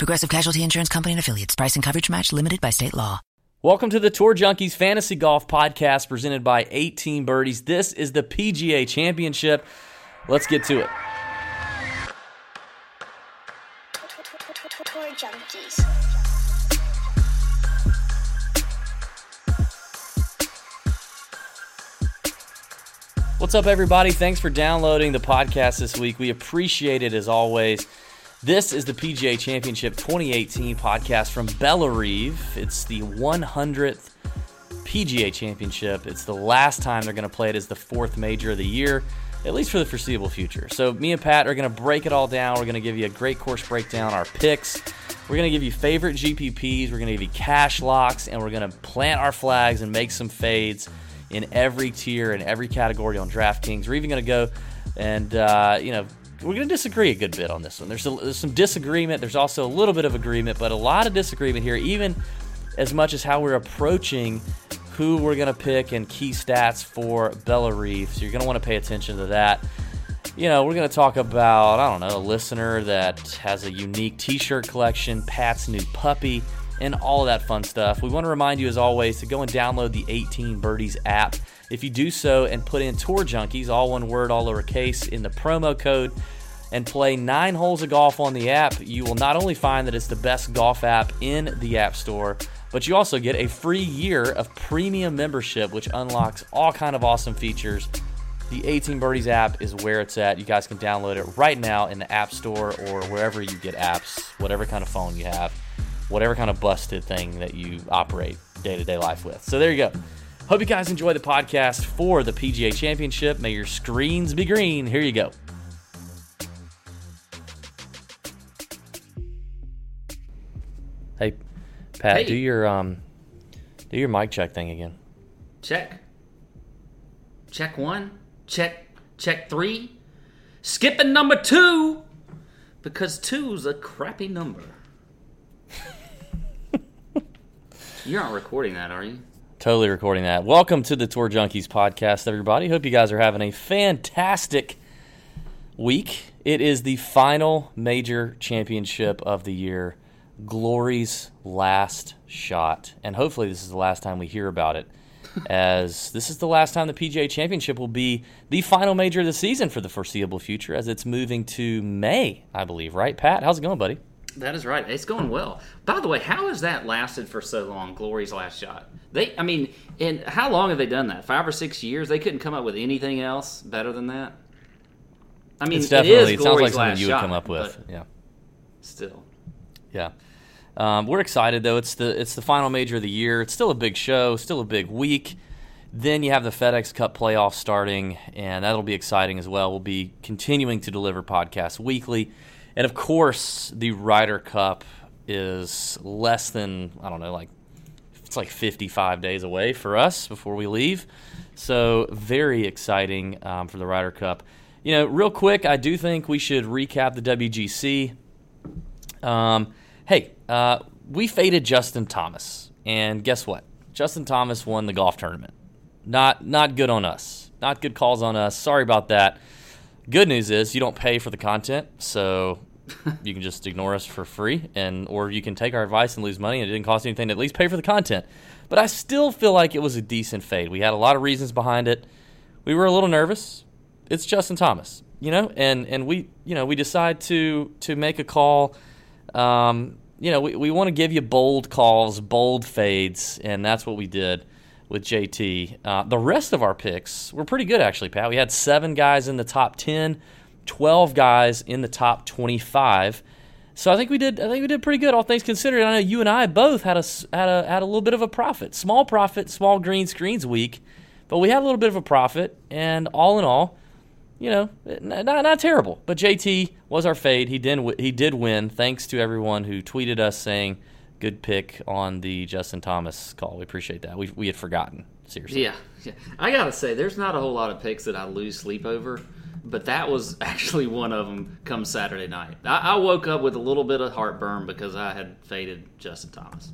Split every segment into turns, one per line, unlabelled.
Progressive Casualty Insurance Company and affiliates. Price and coverage match limited by state law.
Welcome to the Tour Junkies Fantasy Golf Podcast presented by 18 Birdies. This is the PGA Championship. Let's get to it. What's up, everybody? Thanks for downloading the podcast this week. We appreciate it as always. This is the PGA Championship 2018 podcast from Bellerive. It's the 100th PGA Championship. It's the last time they're going to play it as the fourth major of the year, at least for the foreseeable future. So, me and Pat are going to break it all down. We're going to give you a great course breakdown, our picks. We're going to give you favorite GPPs. We're going to give you cash locks, and we're going to plant our flags and make some fades in every tier and every category on DraftKings. We're even going to go and, uh, you know, we're going to disagree a good bit on this one. There's, a, there's some disagreement. There's also a little bit of agreement, but a lot of disagreement here, even as much as how we're approaching who we're going to pick and key stats for Bella Bellerive. So you're going to want to pay attention to that. You know, we're going to talk about, I don't know, a listener that has a unique t shirt collection, Pat's new puppy, and all that fun stuff. We want to remind you, as always, to go and download the 18 Birdies app. If you do so and put in Tour Junkies, all one word, all lowercase, in the promo code, and play nine holes of golf on the app, you will not only find that it's the best golf app in the App Store, but you also get a free year of premium membership, which unlocks all kind of awesome features. The 18 Birdies app is where it's at. You guys can download it right now in the App Store or wherever you get apps, whatever kind of phone you have, whatever kind of busted thing that you operate day to day life with. So there you go. Hope you guys enjoy the podcast for the PGA Championship. May your screens be green. Here you go. Hey, Pat,
Hey.
do your um, do your mic check thing again.
Check. Check one. Check. Check three. Skipping number two because two's a crappy number. You're not recording that, are you?
Totally recording that. Welcome to the Tour Junkies podcast, everybody. Hope you guys are having a fantastic week. It is the final major championship of the year, Glory's last shot. And hopefully, this is the last time we hear about it, as this is the last time the PGA Championship will be the final major of the season for the foreseeable future, as it's moving to May, I believe, right? Pat, how's it going, buddy?
That is right. It's going well. By the way, how has that lasted for so long? Glory's last shot. They, I mean, and how long have they done that? Five or six years? They couldn't come up with anything else better than that. I mean,
It's definitely,
it,
it sounds like something you would
shot,
come up with. Yeah.
Still,
Yeah. Um, we're excited though. It's the it's the final major of the year. It's still a big show, still a big week. Then you have the FedEx Cup playoffs starting, and that'll be exciting as well. We'll be continuing to deliver podcasts weekly, and of course, the Ryder Cup is less than I don't know, like it's like 55 days away for us before we leave. So very exciting um, for the Ryder Cup. You know, real quick, I do think we should recap the WGC. Um, hey, uh, we faded Justin Thomas, and guess what? Justin Thomas won the golf tournament. Not not good on us. Not good calls on us. Sorry about that. Good news is you don't pay for the content, so you can just ignore us for free, and or you can take our advice and lose money, and it didn't cost anything to at least pay for the content. But I still feel like it was a decent fade. We had a lot of reasons behind it. We were a little nervous. It's Justin Thomas, you know, and and we you know we decide to to make a call. Um, you know, we, we want to give you bold calls, bold fades, and that's what we did with JT. Uh, the rest of our picks were pretty good, actually, Pat. We had seven guys in the top 10, 12 guys in the top 25. So I think we did. I think we did pretty good, all things considered. I know you and I both had a had a had a little bit of a profit, small profit, small green screens week, but we had a little bit of a profit. And all in all, you know, not not terrible. But JT was our fade. He did he did win, thanks to everyone who tweeted us saying good pick on the Justin Thomas call. We appreciate that. We we had forgotten seriously.
Yeah, yeah. I gotta say, there's not a whole lot of picks that I lose sleep over, but that was actually one of them. Come Saturday night, I, I woke up with a little bit of heartburn because I had faded Justin Thomas.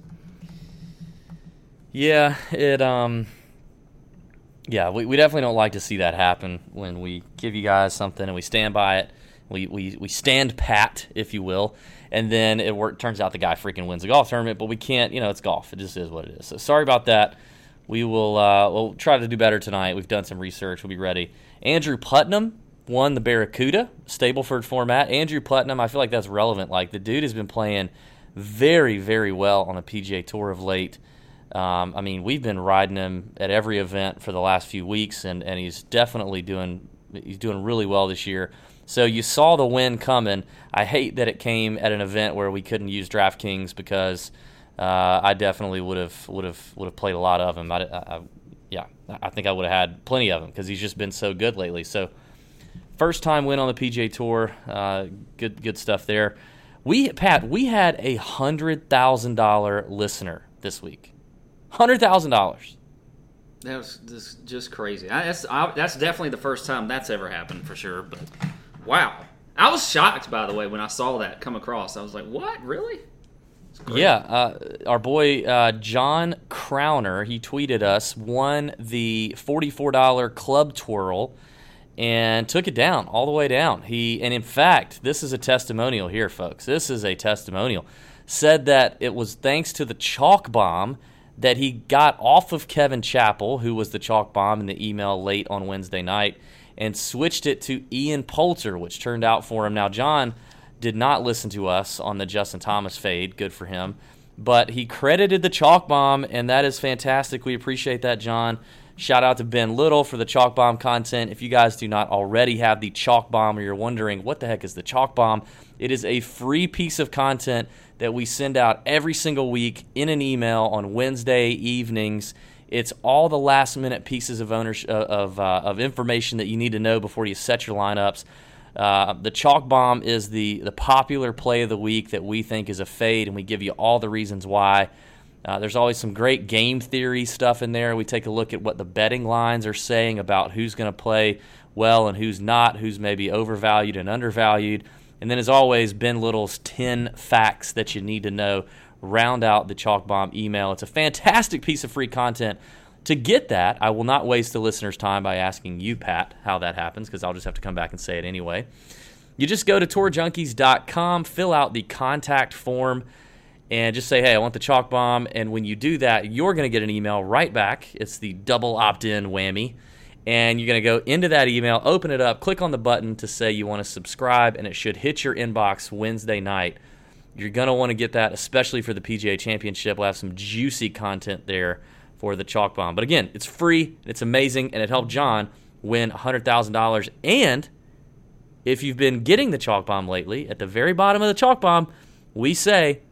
Yeah, it um yeah, we, we definitely don't like to see that happen when we give you guys something and we stand by it. We, we, we stand pat, if you will, and then it work, turns out the guy freaking wins the golf tournament, but we can't, you know, it's golf. It just is what it is. So sorry about that. We will uh, we'll try to do better tonight. We've done some research. We'll be ready. Andrew Putnam won the Barracuda Stableford format. Andrew Putnam, I feel like that's relevant. Like the dude has been playing very, very well on the PGA Tour of late. Um, I mean, we've been riding him at every event for the last few weeks, and, and he's definitely doing he's doing really well this year. So you saw the win coming. I hate that it came at an event where we couldn't use DraftKings because uh, I definitely would have would have would have played a lot of him. I, I, yeah, I think I would have had plenty of him because he's just been so good lately. So first time win on the PGA Tour, uh, good good stuff there. We Pat, we had a hundred thousand dollar listener this week. Hundred thousand dollars.
That was just, just crazy. I, that's I, that's definitely the first time that's ever happened for sure. But wow, I was shocked by the way when I saw that come across. I was like, "What? Really?"
Yeah, uh, our boy uh, John Crowner, he tweeted us, won the $44 club twirl and took it down all the way down. He and in fact, this is a testimonial here, folks. This is a testimonial. Said that it was thanks to the chalk bomb that he got off of Kevin Chappell, who was the chalk bomb in the email late on Wednesday night, and switched it to Ian Poulter, which turned out for him. Now, John did not listen to us on the Justin Thomas fade. Good for him. But he credited the chalk bomb, and that is fantastic. We appreciate that, John. Shout out to Ben Little for the chalk bomb content. If you guys do not already have the chalk bomb or you're wondering what the heck is the chalk bomb, it is a free piece of content that we send out every single week in an email on Wednesday evenings. It's all the last minute pieces of ownership, of, uh, of information that you need to know before you set your lineups. Uh, the chalk bomb is the, the popular play of the week that we think is a fade, and we give you all the reasons why. Uh, there's always some great game theory stuff in there. We take a look at what the betting lines are saying about who's going to play well and who's not, who's maybe overvalued and undervalued. And then, as always, Ben Little's 10 facts that you need to know round out the Chalk Bomb email. It's a fantastic piece of free content. To get that, I will not waste the listener's time by asking you, Pat, how that happens, because I'll just have to come back and say it anyway. You just go to tourjunkies.com, fill out the contact form, and just say, hey, I want the chalk bomb. And when you do that, you're going to get an email right back. It's the double opt in whammy and you're going to go into that email, open it up, click on the button to say you want to subscribe, and it should hit your inbox Wednesday night. You're going to want to get that, especially for the PGA Championship. We'll have some juicy content there for the Chalk Bomb. But again, it's free, it's amazing, and it helped John win $100,000. And if you've been getting the Chalk Bomb lately, at the very bottom of the Chalk Bomb, we say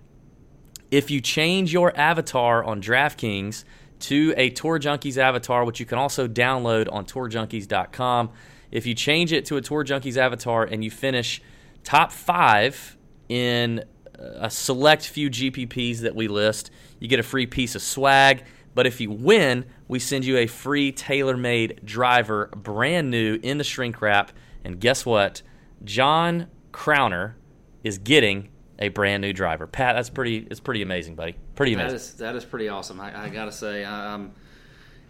if you change your avatar on DraftKings – to a Tour Junkies avatar, which you can also download on tourjunkies.com. If you change it to a Tour Junkies avatar and you finish top five in uh, a select few GPPs that we list, you get a free piece of swag. But if you win, we send you a free tailor made driver, brand new in the shrink wrap. And guess what? John Crowner is getting a brand new driver. Pat, that's pretty. It's pretty amazing, buddy. Pretty amazing.
That is that is pretty awesome. I, I gotta say, I'm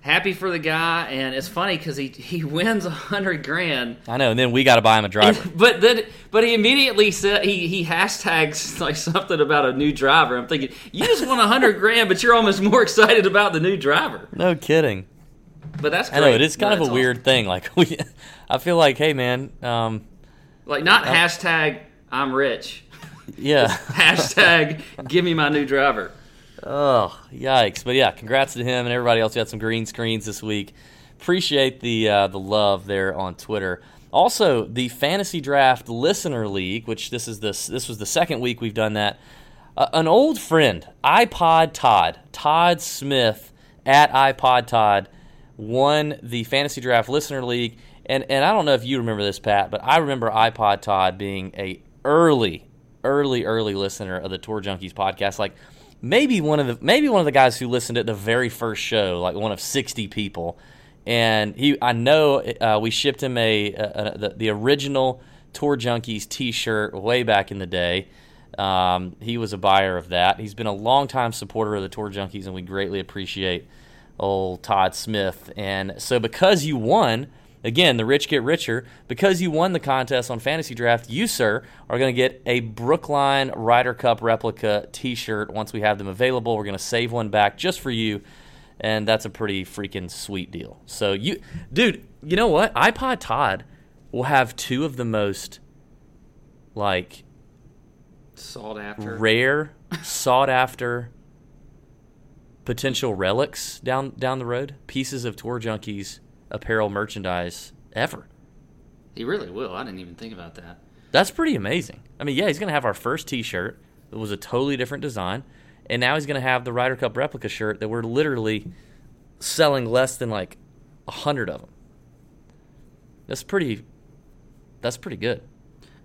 happy for the guy, and it's funny because he he wins a hundred grand.
I know, and then we got to buy him a driver.
but then, but he immediately said he he hashtags like something about a new driver. I'm thinking you just won a hundred grand, but you're almost more excited about the new driver.
No kidding.
But that's great.
I know it is kind of a awesome. weird thing. Like we, I feel like, hey man, um,
like not uh, hashtag I'm rich.
Yeah.
Hashtag give me my new driver.
Oh, yikes. But yeah, congrats to him and everybody else who had some green screens this week. Appreciate the uh, the love there on Twitter. Also, the Fantasy Draft Listener League, which this is this this was the second week we've done that. Uh, an old friend, iPod Todd, Todd Smith at iPod Todd, won the Fantasy Draft Listener League. And and I don't know if you remember this, Pat, but I remember iPod Todd being a early early, early listener of the Tour Junkies podcast. Like maybe one of the maybe one of the guys who listened at the very first show, like one of sixty people. And he, I know uh, we shipped him a, a, a the, the original Tour Junkies T-shirt way back in the day. Um, he was a buyer of that. He's been a longtime supporter of the Tour Junkies, and we greatly appreciate old Todd Smith. And so, because you won, again, the rich get richer. Because you won the contest on Fantasy Draft, you, sir, are going to get a Brookline Ryder Cup replica t shirt once we have them available. We're going to save one back just for you. And that's a pretty freaking sweet deal. So, you, dude, you know what? iPod Todd will have two of the most, like,
Sought after.
rare, sought after potential relics down down the road, pieces of tour junkies apparel merchandise ever.
He really will. I didn't even think about that.
That's pretty amazing. I mean, yeah, he's gonna have our first T-shirt. It was a totally different design, and now he's gonna have the Ryder Cup replica shirt that we're literally selling less than like a hundred of them. That's pretty. That's pretty good.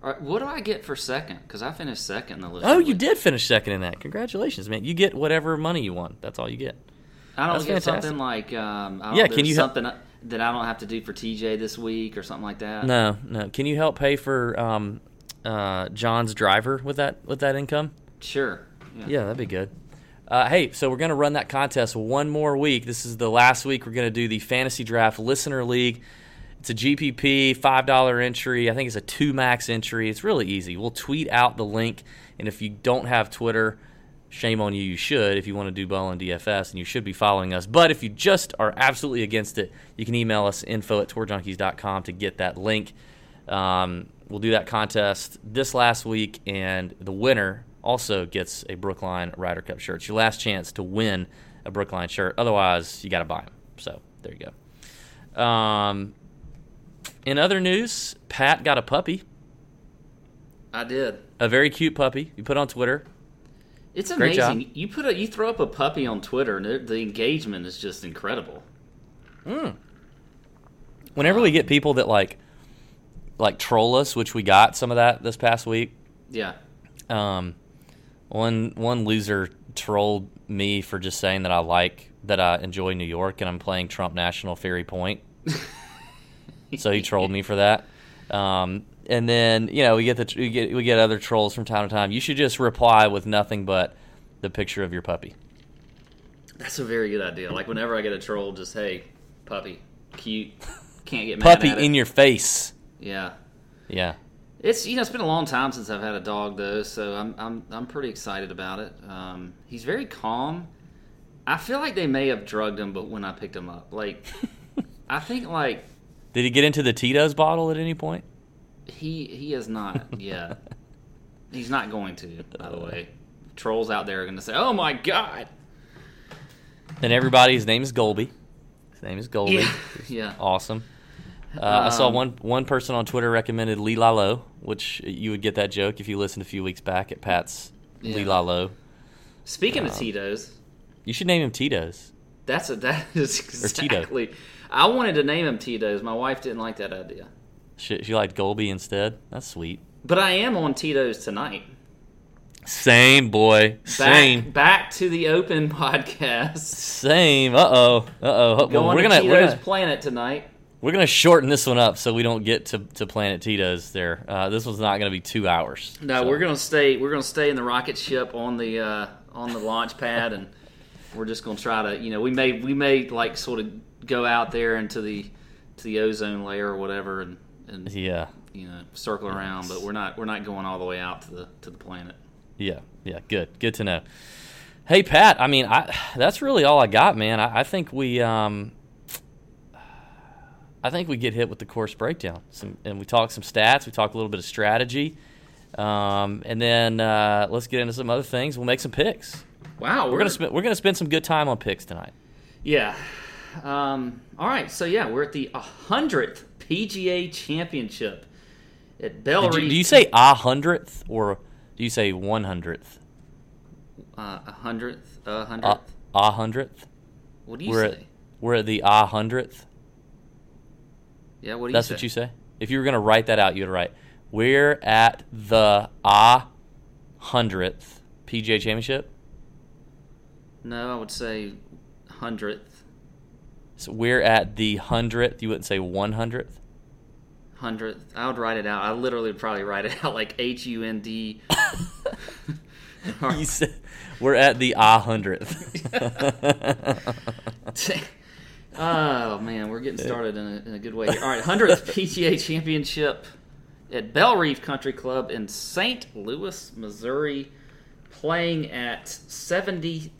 All right, what do I get for second? Because I finished second in the list.
Oh, you did finish second in that. Congratulations, man! You get whatever money you want. That's all you get.
I don't
That's
get
fantastic.
something like um, I don't,
Yeah, can you help-
something that I don't have to do for TJ this week or something like that?
No, no. Can you help pay for um, uh, John's driver with that with that income?
Sure. Yeah.
Yeah, that'd be good. Uh, hey, so we're going to run that contest one more week. This is the last week we're going to do the Fantasy Draft Listener League. It's a GPP, $5 entry. I think it's a 2 max entry. It's really easy. We'll tweet out the link. And if you don't have Twitter, shame on you. You should if you want to do Ball and DFS, and you should be following us. But if you just are absolutely against it, you can email us info at tourjunkies.com to get that link. Um, we'll do that contest this last week, and the winner also gets a Brookline Ryder Cup shirt. It's your last chance to win a Brookline shirt. Otherwise, you got to buy them. So there you go. Um, in other news, Pat got a puppy,
I did.
a very cute puppy. You put on Twitter.
It's
Great job.
amazing. You put a you throw up a puppy on Twitter, and it- the engagement is just incredible.
Whenever we get people that like, like troll us, which we got some of that this past week.
Yeah.
Um, one one loser trolled me for just saying that I like that I enjoy New York and I'm playing Trump National Ferry Point. so he trolled me for that. Um, and then you know we get the we get we get other trolls from time to time. You should just reply with nothing but the picture of your puppy.
That's a very good idea. Like whenever I get a troll, just hey, puppy, cute, can't get mad
Puppy
at it.
in your face.
yeah.
Yeah.
It's you know it's been a long time since I've had a dog though, so I'm I'm I'm pretty excited about it. Um, he's very calm. I feel like they may have drugged him, but when I picked him up, like I think like
Did he get into the Tito's bottle at any point?
He he is not Yeah, he's not going to. By the way, trolls out there are going to say, "Oh my god."
And everybody, his name is Golby. His name is Golby.
Yeah. yeah.
Awesome. Uh, I saw
Um,
one one person on Twitter recommended Lee Lalo, which you would get that joke if you listened a few weeks back at Pat's Lee
Yeah.
Lalo.
Speaking
Um,
of Tito's,
You should name him Tito's.
that's a that is exactly. I wanted to name him Tito's. My wife didn't like that idea.
She, she liked Golby instead. That's sweet.
But I am on Tito's tonight.
Same boy. Same.
back to the open podcast.
Same. Uh oh. Uh oh. Well,
Going
we're
to
gonna we're gonna
Planet tonight.
we're gonna shorten this one up so we don't get to, to Planet Tito's there. Uh, this one's not gonna be two hours.
No,
So,
we're gonna stay. We're gonna stay in the rocket ship on the uh, on the launch pad, and we're just gonna try to. You know, we may we may like sort of go out there into the to the ozone layer or whatever, and and
Yeah.
you know circle around. But we're not we're not going all the way out to the to the planet.
Yeah, yeah, good, good to know. Hey Pat, I mean, I that's really all I got, man. I, I think we, um, I think we get hit with the course breakdown, some, and we talk some stats. We talk a little bit of strategy, um, and then uh, let's get into some other things. We'll make some picks.
Wow,
We're gonna spend we're gonna spend some good time on picks tonight.
Yeah. Um, all right. So yeah, we're at the hundredth PGA Championship at Bellerive.
do you say a hundredth or do you say one hundredth?
uh, a hundredth? A
A
hundredth?
a hundredth.
what do you
We're
say?
at we're at the a hundredth.
yeah. What do you say?
That's
say?
what you say. If you were going to write that out, you'd write, "We're at the a hundredth PGA Championship."
No, I would say hundredth.
So we're at the hundredth. You wouldn't say one hundredth.
Hundredth. I would write it out. I literally would probably write it out like H U N D.
We're at the ah hundredth.
oh man, we're getting started in a, in a good way. Here. All right, hundredth PGA Championship at Bellerive Country Club in St. Louis, Missouri, playing at seventy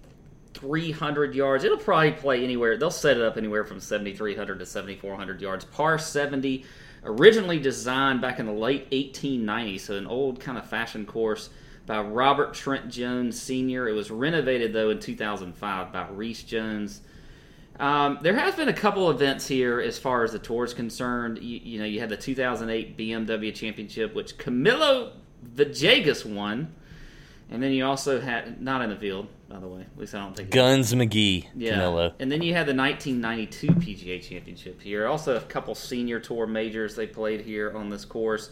three hundred yards. It'll probably play anywhere. They'll set it up anywhere from seventy three hundred to seventy four hundred yards. Par seventy. Originally designed back in the late 1890s, so an old kind of fashion course by Robert Trent Jones Sr. It was renovated though in 2005 by Reese Jones. Um, there has been a couple events here as far as the tour is concerned. You, you, know, you had the 2008 BMW Championship, which Camilo Villegas won, and then you also had not in the field, by the way. At least I don't think.
Guns McGee,
yeah.
Camilo.
And then you had the 1992 PGA Championship here. Also, a couple senior tour majors they played here on this course.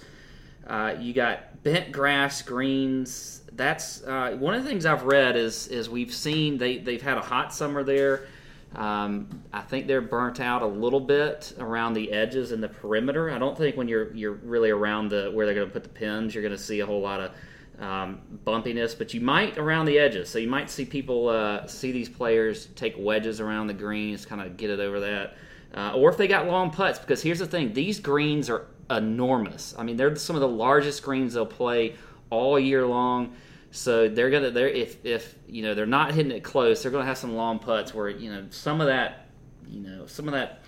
Uh, you got bent grass greens. That's uh, one of the things I've read is is we've seen they they've had a hot summer there. Um, I think they're burnt out a little bit around the edges and the perimeter. I don't think when you're you're really around the where they're going to put the pins, you're going to see a whole lot of um, bumpiness, but you might around the edges. So you might see people uh, see these players take wedges around the greens, kind of get it over that, uh, or if they got long putts. Because here's the thing: these greens are enormous. I mean, they're some of the largest greens they'll play all year long. So they're gonna they're if if you know they're not hitting it close, they're gonna have some long putts where you know some of that you know some of that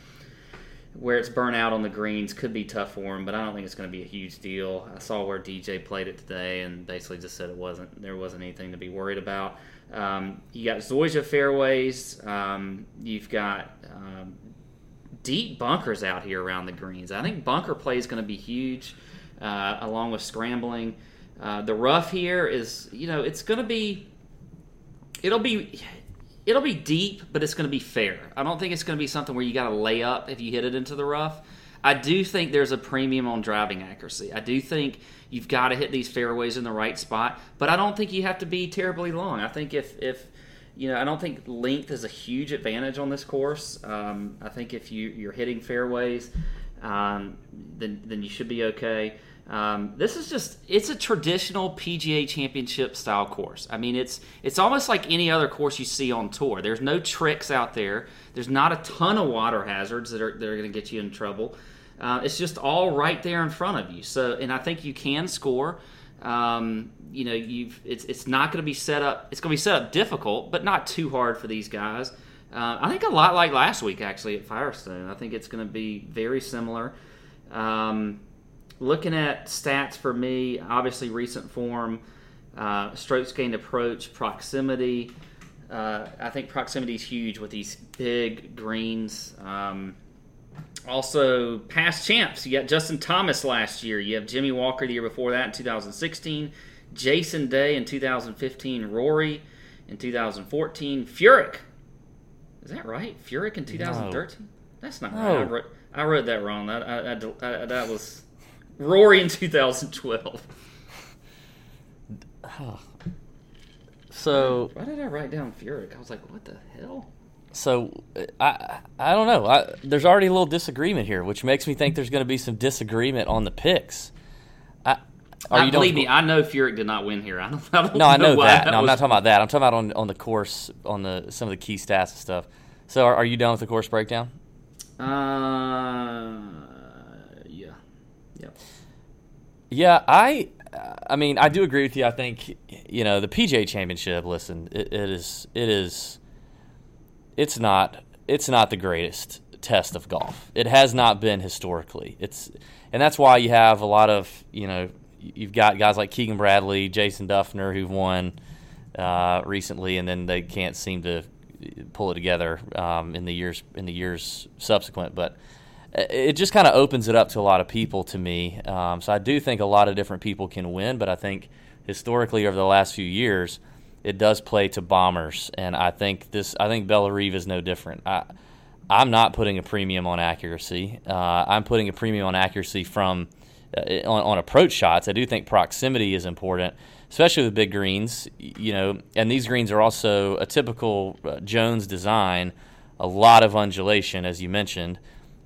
where it's burnt out on the greens could be tough for them, but I don't think it's going to be a huge deal. I saw where DJ played it today and basically just said it wasn't there wasn't anything to be worried about. Um, you got Zoysia fairways. Um, you've got um, deep bunkers out here around the greens. I think bunker play is going to be huge, uh, along with scrambling. Uh, the rough here is, you know, it's going to be, it'll be, it'll be deep, but it's going to be fair. I don't think it's going to be something where you got to lay up if you hit it into the rough. I do think there's a premium on driving accuracy. I do think you've got to hit these fairways in the right spot, but I don't think you have to be terribly long. I think if if you know, I don't think length is a huge advantage on this course. Um, I think if you, you're hitting fairways, um, then then you should be okay. Um, this is just it's a traditional PGA Championship style course. I mean, it's it's almost like any other course you see on tour. There's no tricks out there. There's not a ton of water hazards that are that are going to get you in trouble. Uh, it's just all right there in front of you. So, and I think you can score. Um, you know, you've it's it's not going to be set up. It's going to be set up difficult, but not too hard for these guys. Uh, I think a lot like last week actually at Firestone. I think it's going to be very similar. Um, looking at stats for me, obviously recent form, uh, strokes gained approach, proximity. Uh, I think proximity is huge with these big greens. Um, also, past champs. You got Justin Thomas last year. You have Jimmy Walker the year before that in 2016. Jason Day in 2015. Rory in 2014. Furyk. Is that right? Furyk in 2013? No. That's not no. right. I wrote, I wrote, that wrong. That, I, I, that was Rory in 2012.
So
why did I write down Furyk? I was like, what the hell?
So I I don't know. I, there's already a little disagreement here, which makes me think there's going to be some disagreement on the picks. I,
I believe me, I know Furyk did not win here. I don't, I don't
no, I know,
know
that.
that
no, I'm not talking about that. I'm talking about on on the course, on the some of the key stats and stuff. So, are, are you done with the course breakdown?
Uh, yeah, yeah.
I, I mean, I do agree with you. I think you know the PGA Championship. Listen, it, it is, it is it's not it's not the greatest test of golf. It has not been historically. It's and that's why you have a lot of you know you've got guys like Keegan Bradley, Jason Dufner who've won uh, recently, and then they can't seem to pull it together um, in the years in the years subsequent. But it just kind of opens it up to a lot of people to me. Um, so I do think a lot of different people can win, but I think historically over the last few years it does play to bombers, and I think this. I think Bellerive is no different. I, I'm not putting a premium on accuracy. Uh, I'm putting a premium on accuracy from uh, on, on, approach shots. I do think proximity is important. especially with big greens. You know, and these greens are also a typical uh, Jones design, a lot of undulation, as you mentioned.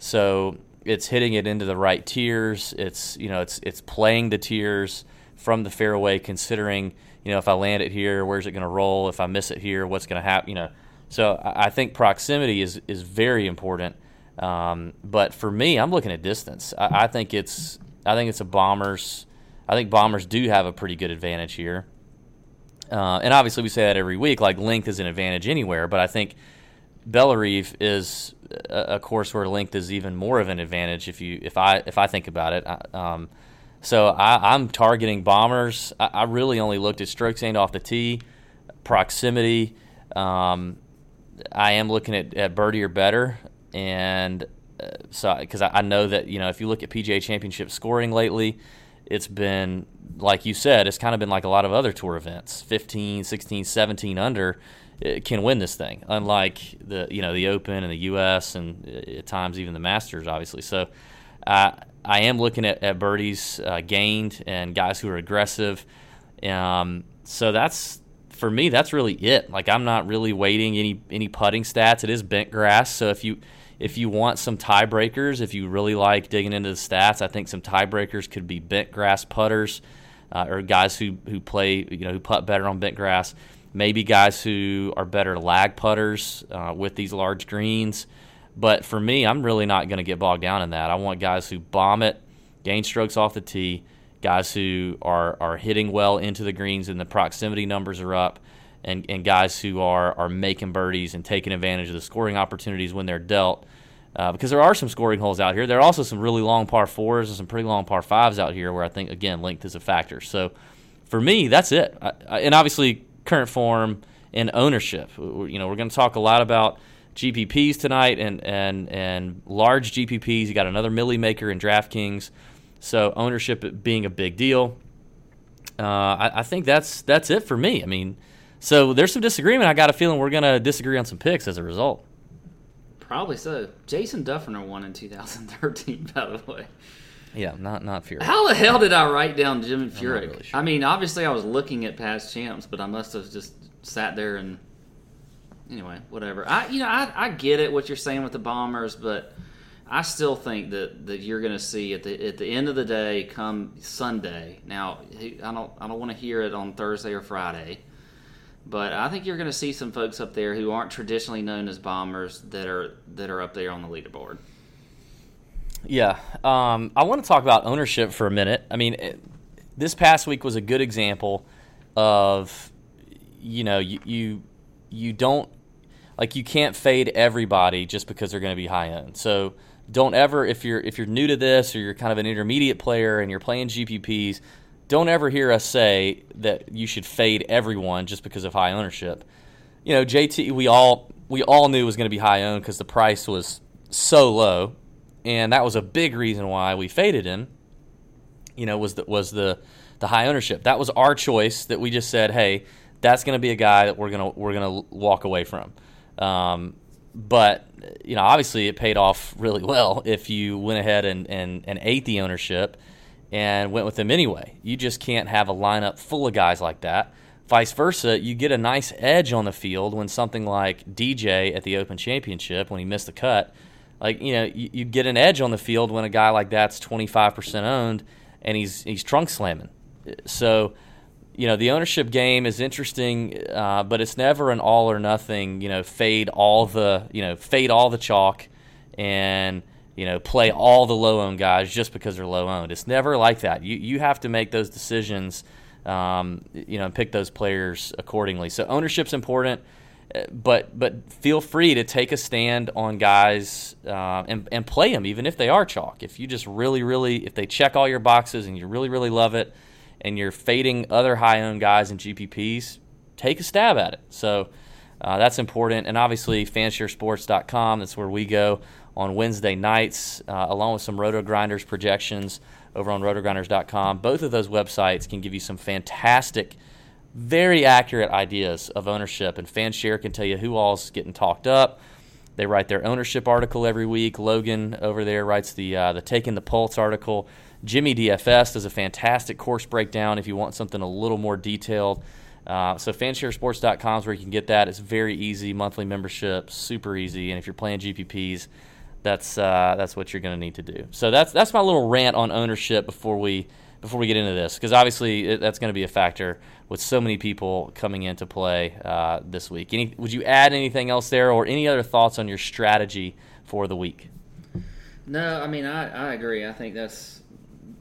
So it's hitting it into the right tiers. It's you know it's it's playing the tiers from the fairway, considering you know if I land it here, where's it going to roll? If I miss it here, what's going to happen? You know, so I think proximity is is very important. Um, but for me, I'm looking at distance. I, I think it's I think it's a bombers. I think bombers do have a pretty good advantage here. Uh, and obviously, we say that every week. Like length is an advantage anywhere, but I think Bellerive is a, a, course where length is even more of an advantage. If you if I if I think about it, um, so I, am targeting bombers. I, I, really only looked at strokes gained off the tee, proximity. Um, I am looking at, at birdie or better, and uh, so because I, I know that you know if you look at PGA Championship scoring lately, it's been like you said, it's kind of been like a lot of other tour events 15, 16, 17 under can win this thing, unlike the you know the Open and the U.S. and uh, at times even the Masters, obviously. So uh, I am looking at, at birdies uh, gained and guys who are aggressive. Um, so that's for me. That's really it. Like I'm not really waiting any any putting stats. It is bent grass, so if you if you want some tiebreakers, if you really like digging into the stats, I think some tiebreakers could be bent grass putters uh, or guys who who play you know who putt better on bent grass. Maybe guys who are better lag putters uh, with these large greens. But for me, I'm really not going to get bogged down in that. I want guys who bomb it, gain strokes off the tee, guys who are, are hitting well into the greens and the proximity numbers are up, and, and guys who are, are making birdies and taking advantage of the scoring opportunities when they're dealt. Uh, because there are some scoring holes out here. There are also some really long par fours and some pretty long par fives out here where I think, again, length is a factor. So for me, that's it. I, I, and obviously, current form and ownership. You know, we're going to talk a lot about GPPs tonight and and and large GPPs. You got another Milly Maker in DraftKings, so ownership being a big deal. Uh, I, I, think that's that's it for me. I mean, so there's some disagreement. I got a feeling we're going to disagree on some picks as a result.
Probably so. Jason Dufner won in 2013, by the way.
Yeah, not not Furyk.
How the hell did I write down Jim Furyk? Really sure. I mean, obviously I was looking at past champs, but I must have just sat there and anyway, whatever. I you know I, I get it what you're saying with the Bombers, but I still think that, that you're going to see at the at the end of the day, come Sunday. Now I don't I don't want to hear it on Thursday or Friday, but I think you're going to see some folks up there who aren't traditionally known as Bombers that are that are up there on the leaderboard.
Yeah, um, I want to talk about ownership for a minute. I mean, it, this past week was a good example of, you know, you, you you don't like you can't fade everybody just because they're going to be high owned. So don't ever if you're if you're new to this or you're kind of an intermediate player and you're playing GPPs, don't ever hear us say that you should fade everyone just because of high ownership. You know, JT, we all we all knew it was going to be high owned because the price was so low and that was a big reason why we faded him. You know, was the was the the high ownership. That was our choice. That we just said, hey, that's going to be a guy that we're gonna we're gonna walk away from. Um, but you know, obviously, it paid off really well if you went ahead and and, and ate the ownership and went with him anyway. You just can't have a lineup full of guys like that. Vice versa, you get a nice edge on the field when something like DJ at the Open Championship, when he missed the cut, like you know you, you, get an edge on the field when a guy like that's 25% owned and he's he's trunk slamming. So you know the ownership game is interesting uh, but it's never an all or nothing you know fade all the you know fade all the chalk and you know play all the low owned guys just because they're low owned. It's never like that. You you have to make those decisions um, you know and pick those players accordingly. So ownership's important but but feel free to take a stand on guys uh, and and play them even if they are chalk. If you just really really if they check all your boxes and you really really love it, and you're fading other high owned guys in GPPs, take a stab at it. So uh, that's important. And obviously fansharesports.com. That's where we go on Wednesday nights, uh, along with some Roto Grinders projections over on rotogrinders.com. Both of those websites can give you some fantastic very accurate ideas of ownership, and Fanshare can tell you who all's getting talked up. They write their ownership article every week. Logan over there writes the uh, the Taking the Pulse article. Jimmy DFS does a fantastic course breakdown if you want something a little more detailed. Uh, so fansharesports.com is where you can get that. It's very easy, monthly membership, super easy. And if you're playing GPPs, that's uh, that's what you're going to need to do. So that's that's my little rant on ownership before we before we get into this, because obviously it, that's going to be a factor with so many people coming into play uh, this week. Any, would you add anything else there, or any other thoughts on your strategy for the week?
No, I mean I, I agree. I think that's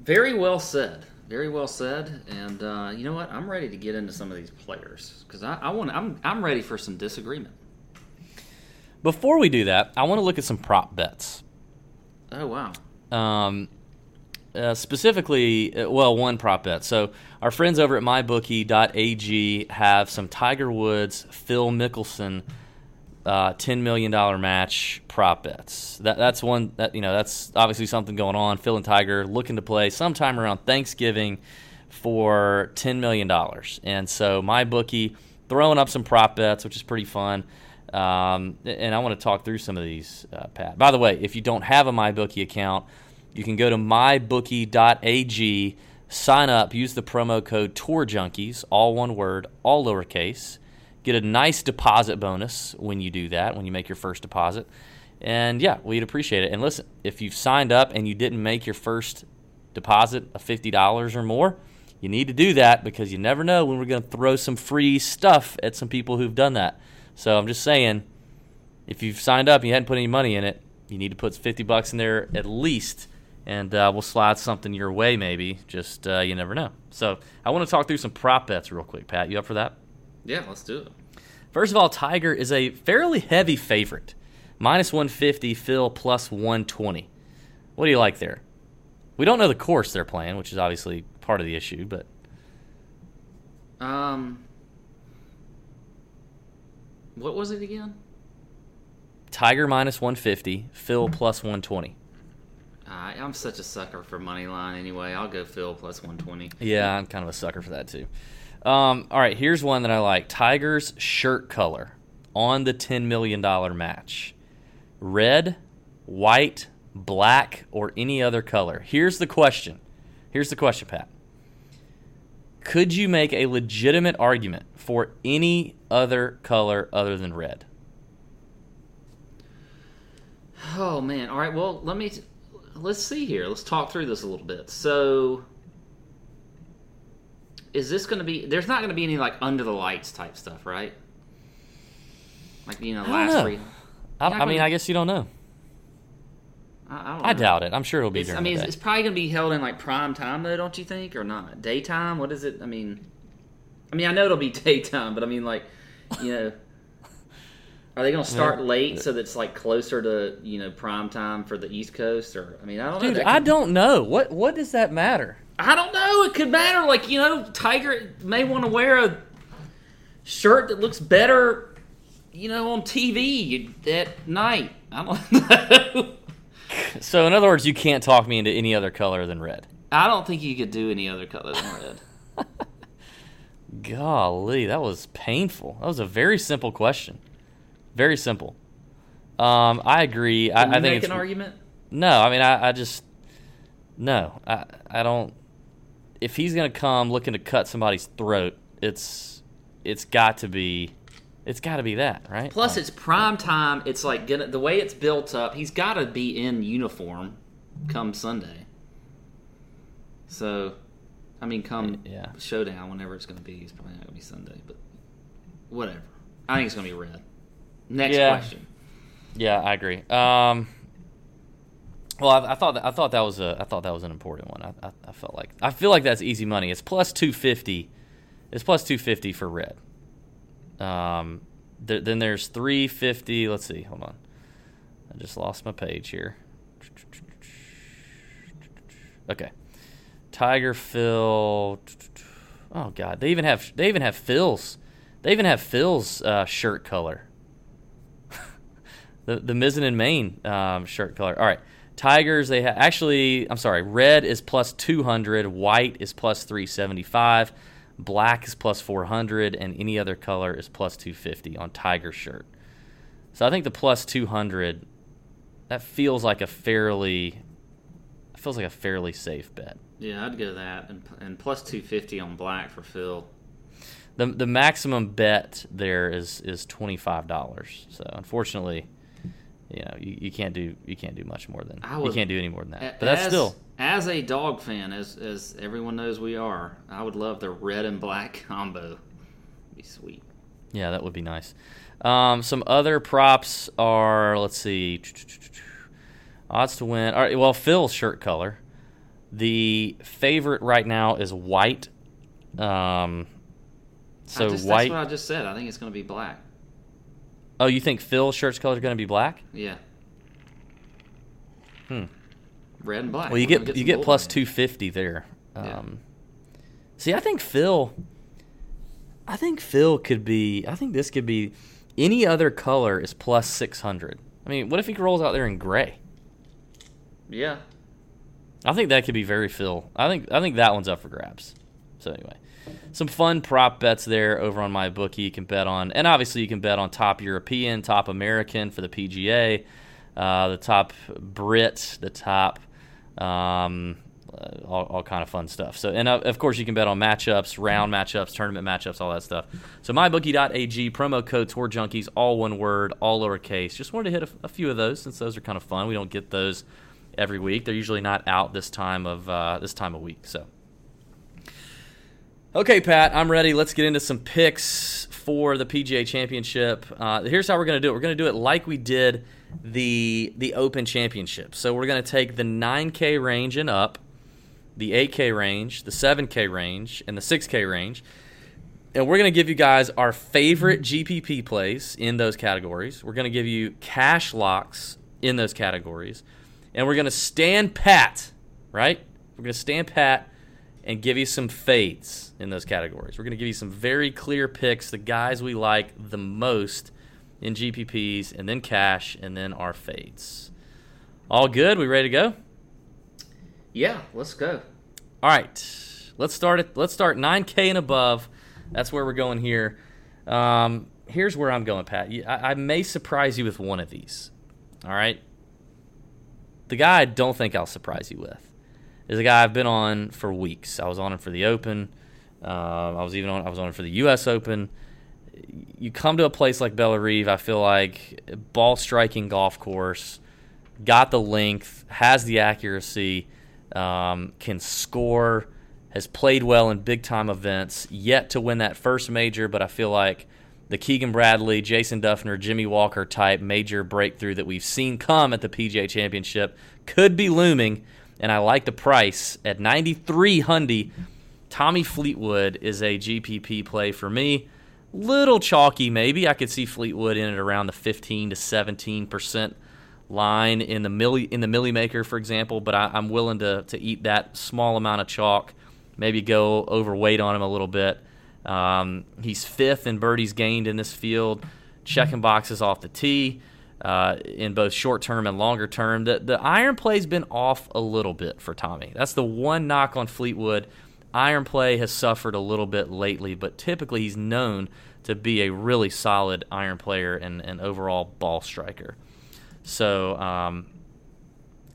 very well said. Very well said. And uh, you know what? I'm ready to get into some of these players because I, I want. I'm I'm ready for some disagreement.
Before we do that, I want to look at some prop bets.
Oh wow.
Um, uh, specifically, uh, well, one prop bet. So our friends over at mybookie.ag have some Tiger Woods, Phil Mickelson uh, ten million dollar match prop bets. That that's one that you know that's obviously something going on. Phil and Tiger looking to play sometime around Thanksgiving for ten million dollars, and so my bookie throwing up some prop bets, which is pretty fun. Um, and I want to talk through some of these, uh, Pat. By the way, if you don't have a MyBookie account, you can go to mybookie.ag, sign up, use the promo code Tour Junkies, all one word, all lowercase Get a nice deposit bonus when you do that, when you make your first deposit. And yeah, we'd appreciate it. And listen, if you've signed up and you didn't make your first deposit of $50 or more, you need to do that because you never know when we're going to throw some free stuff at some people who've done that. So I'm just saying, if you've signed up and you hadn't put any money in it, you need to put 50 bucks in there at least, and uh, we'll slide something your way maybe. Just uh, you never know. So I want to talk through some prop bets real quick. Pat, you up for that?
Yeah, let's do it.
First of all, Tiger is a fairly heavy favorite. Minus 150, Phil plus 120. What do you like there? We don't know the course they're playing, which is obviously part of the issue, but.
Um. What was it again?
Tiger minus 150, Phil plus 120.
I, I'm such a sucker for money line anyway. I'll go Phil plus 120.
Yeah, I'm kind of a sucker for that too. Um, all right, here's one that I like Tiger's shirt color on the $10 million match red, white, black, or any other color. Here's the question. Here's the question, Pat. Could you make a legitimate argument for any other color other than red?
Oh man! All right. Well, let me let's see here. Let's talk through this a little bit. So, is this going to be? There's not going to be any like under the lights type stuff, right? Like you know, last
know. I, I mean, I guess you don't know.
I, I,
I doubt it. I'm sure it'll be
It's,
during
I mean, it's probably going to be held in like prime time though, don't you think, or not? Daytime? What is it? I mean, I mean, I know it'll be daytime, but I mean, like, you know, are they going to start late so that's like closer to you know prime time for the East Coast, or I mean, I don't know.
Dude, I don't know. What what does that matter?
I don't know. It could matter. Like you know, Tiger may want to wear a shirt that looks better, you know, on TV at night. I don't know.
So, in other words, you can't talk me into any other color than red.
I don't think you could do any other color than red.
Golly, that was painful. That was a very simple question. Very simple. Um, I agree. I,
Can you
I think
make
it's
an argument.
no. I mean, I, I just no. I I don't. If he's gonna come looking to cut somebody's throat, it's it's got to be it's got to be that right.
Plus,
Like,
it's prime time. It's like gonna, the way it's built up. He's got to be in uniform come Sunday. So, I mean, come
Yeah.
showdown, whenever it's going to be, it's probably not going to be Sunday, but whatever. I think it's going to be red. Next
Yeah.
question.
yeah, I agree. Um, well, I, I thought that, I thought that was a I thought that was an important one. I, I, I felt like I feel like that's easy money. It's plus two fifty. It's plus two fifty for red. Um, th- then there's three fifty. Let's see. Hold on. I just lost my page here. Okay. Tiger Phil. Oh God, they even have they even have Phil's. They even have Phil's uh, shirt color. The the Mizzen and Main um, shirt color. All right, Tigers. They ha- actually. I'm sorry. Red is plus 200. White is plus 375. Black is plus 400, and any other color is plus 250 on Tiger shirt. So I think the plus 200 that feels like a fairly feels like a fairly safe bet.
Yeah, I'd go that and, and plus two fifty on black for Phil.
the The maximum bet there is is twenty five dollars. So unfortunately, you know you, you can't do you can't do much more than
I
you can't do any more than that. But that's
as,
still
as a dog fan, as as everyone knows we are. I would love the red and black combo. Be sweet.
Yeah, that would be nice. Um, some other props are let's see, odds to win. All right, well, Phil's shirt color. The favorite right now is white. Um, so
I just,
white.
That's what I just said. I think it's going to be black.
Oh, you think Phil's shirt's color is going to be black?
Yeah.
Hmm.
Red and black.
Well, you
We're gonna
get, you get plus two fifty there.
Yeah.
Um, See, I think Phil. I think Phil could be. I think this could be. Any other color is plus six hundred. I mean, what if he rolls out there in gray?
Yeah.
I think that could be very Phil. I think I think that one's up for grabs. So anyway, some fun prop bets there over on my bookie you can bet on, and obviously you can bet on top European, top American for the PGA, uh, the top Brit, the top, um, uh, all, all kind of fun stuff. So and uh, of course you can bet on matchups, round matchups, tournament matchups, all that stuff. So mybookie.ag promo code Tour Junkies, all one word, all lowercase. Just wanted to hit a, a few of those since those are kind of fun. We don't get those every week. They're usually not out this time of uh, this time of week. So, okay, Pat, I'm ready. Let's get into some picks for the PGA Championship. Uh, here's how we're going to do it. We're going to do it like we did the the Open Championship. So we're going to take the 9K range and up, the 8K range, the 7K range, and the 6K range. And we're going to give you guys our favorite GPP plays in those categories. We're going to give you cash locks in those categories. And we're going to stand pat, right? We're going to stand pat and give you some fades in those categories. We're going to give you some very clear picks, the guys we like the most in GPPs, and then cash, and then our fades. All good? We ready to go?
Yeah. Let's go.
All right, let's start it. Let's start 9K and above. That's where we're going here. Um, here's where I'm going, Pat. I, I may surprise you with one of these. All right. The guy I don't think I'll surprise you with is a guy I've been on for weeks. I was on him for the Open. Uh, I was even on. I was on him for the U.S. Open. You come to a place like Bellerive, I feel like ball striking golf course, got the length, has the accuracy, um, can score, has played well in big time events, yet to win that first major. But I feel like the Keegan Bradley, Jason Dufner, Jimmy Walker type major breakthrough that we've seen come at the PGA Championship could be looming. And I like the price at 93 Hundy. Tommy Fleetwood is a GPP play for me. Little chalky, maybe. I could see Fleetwood in at around the 15 to 17 percent line in the milli in the Milly Maker, for example. But I, I'm willing to to eat that small amount of chalk. Maybe go overweight on him a little bit. Um, he's fifth in birdies gained in this field, checking boxes off the tee uh, in both short term and longer term. The the iron play's been off a little bit for Tommy. That's the one knock on Fleetwood. Iron play has suffered a little bit lately, but typically he's known to be a really solid iron player and an overall ball striker. So um,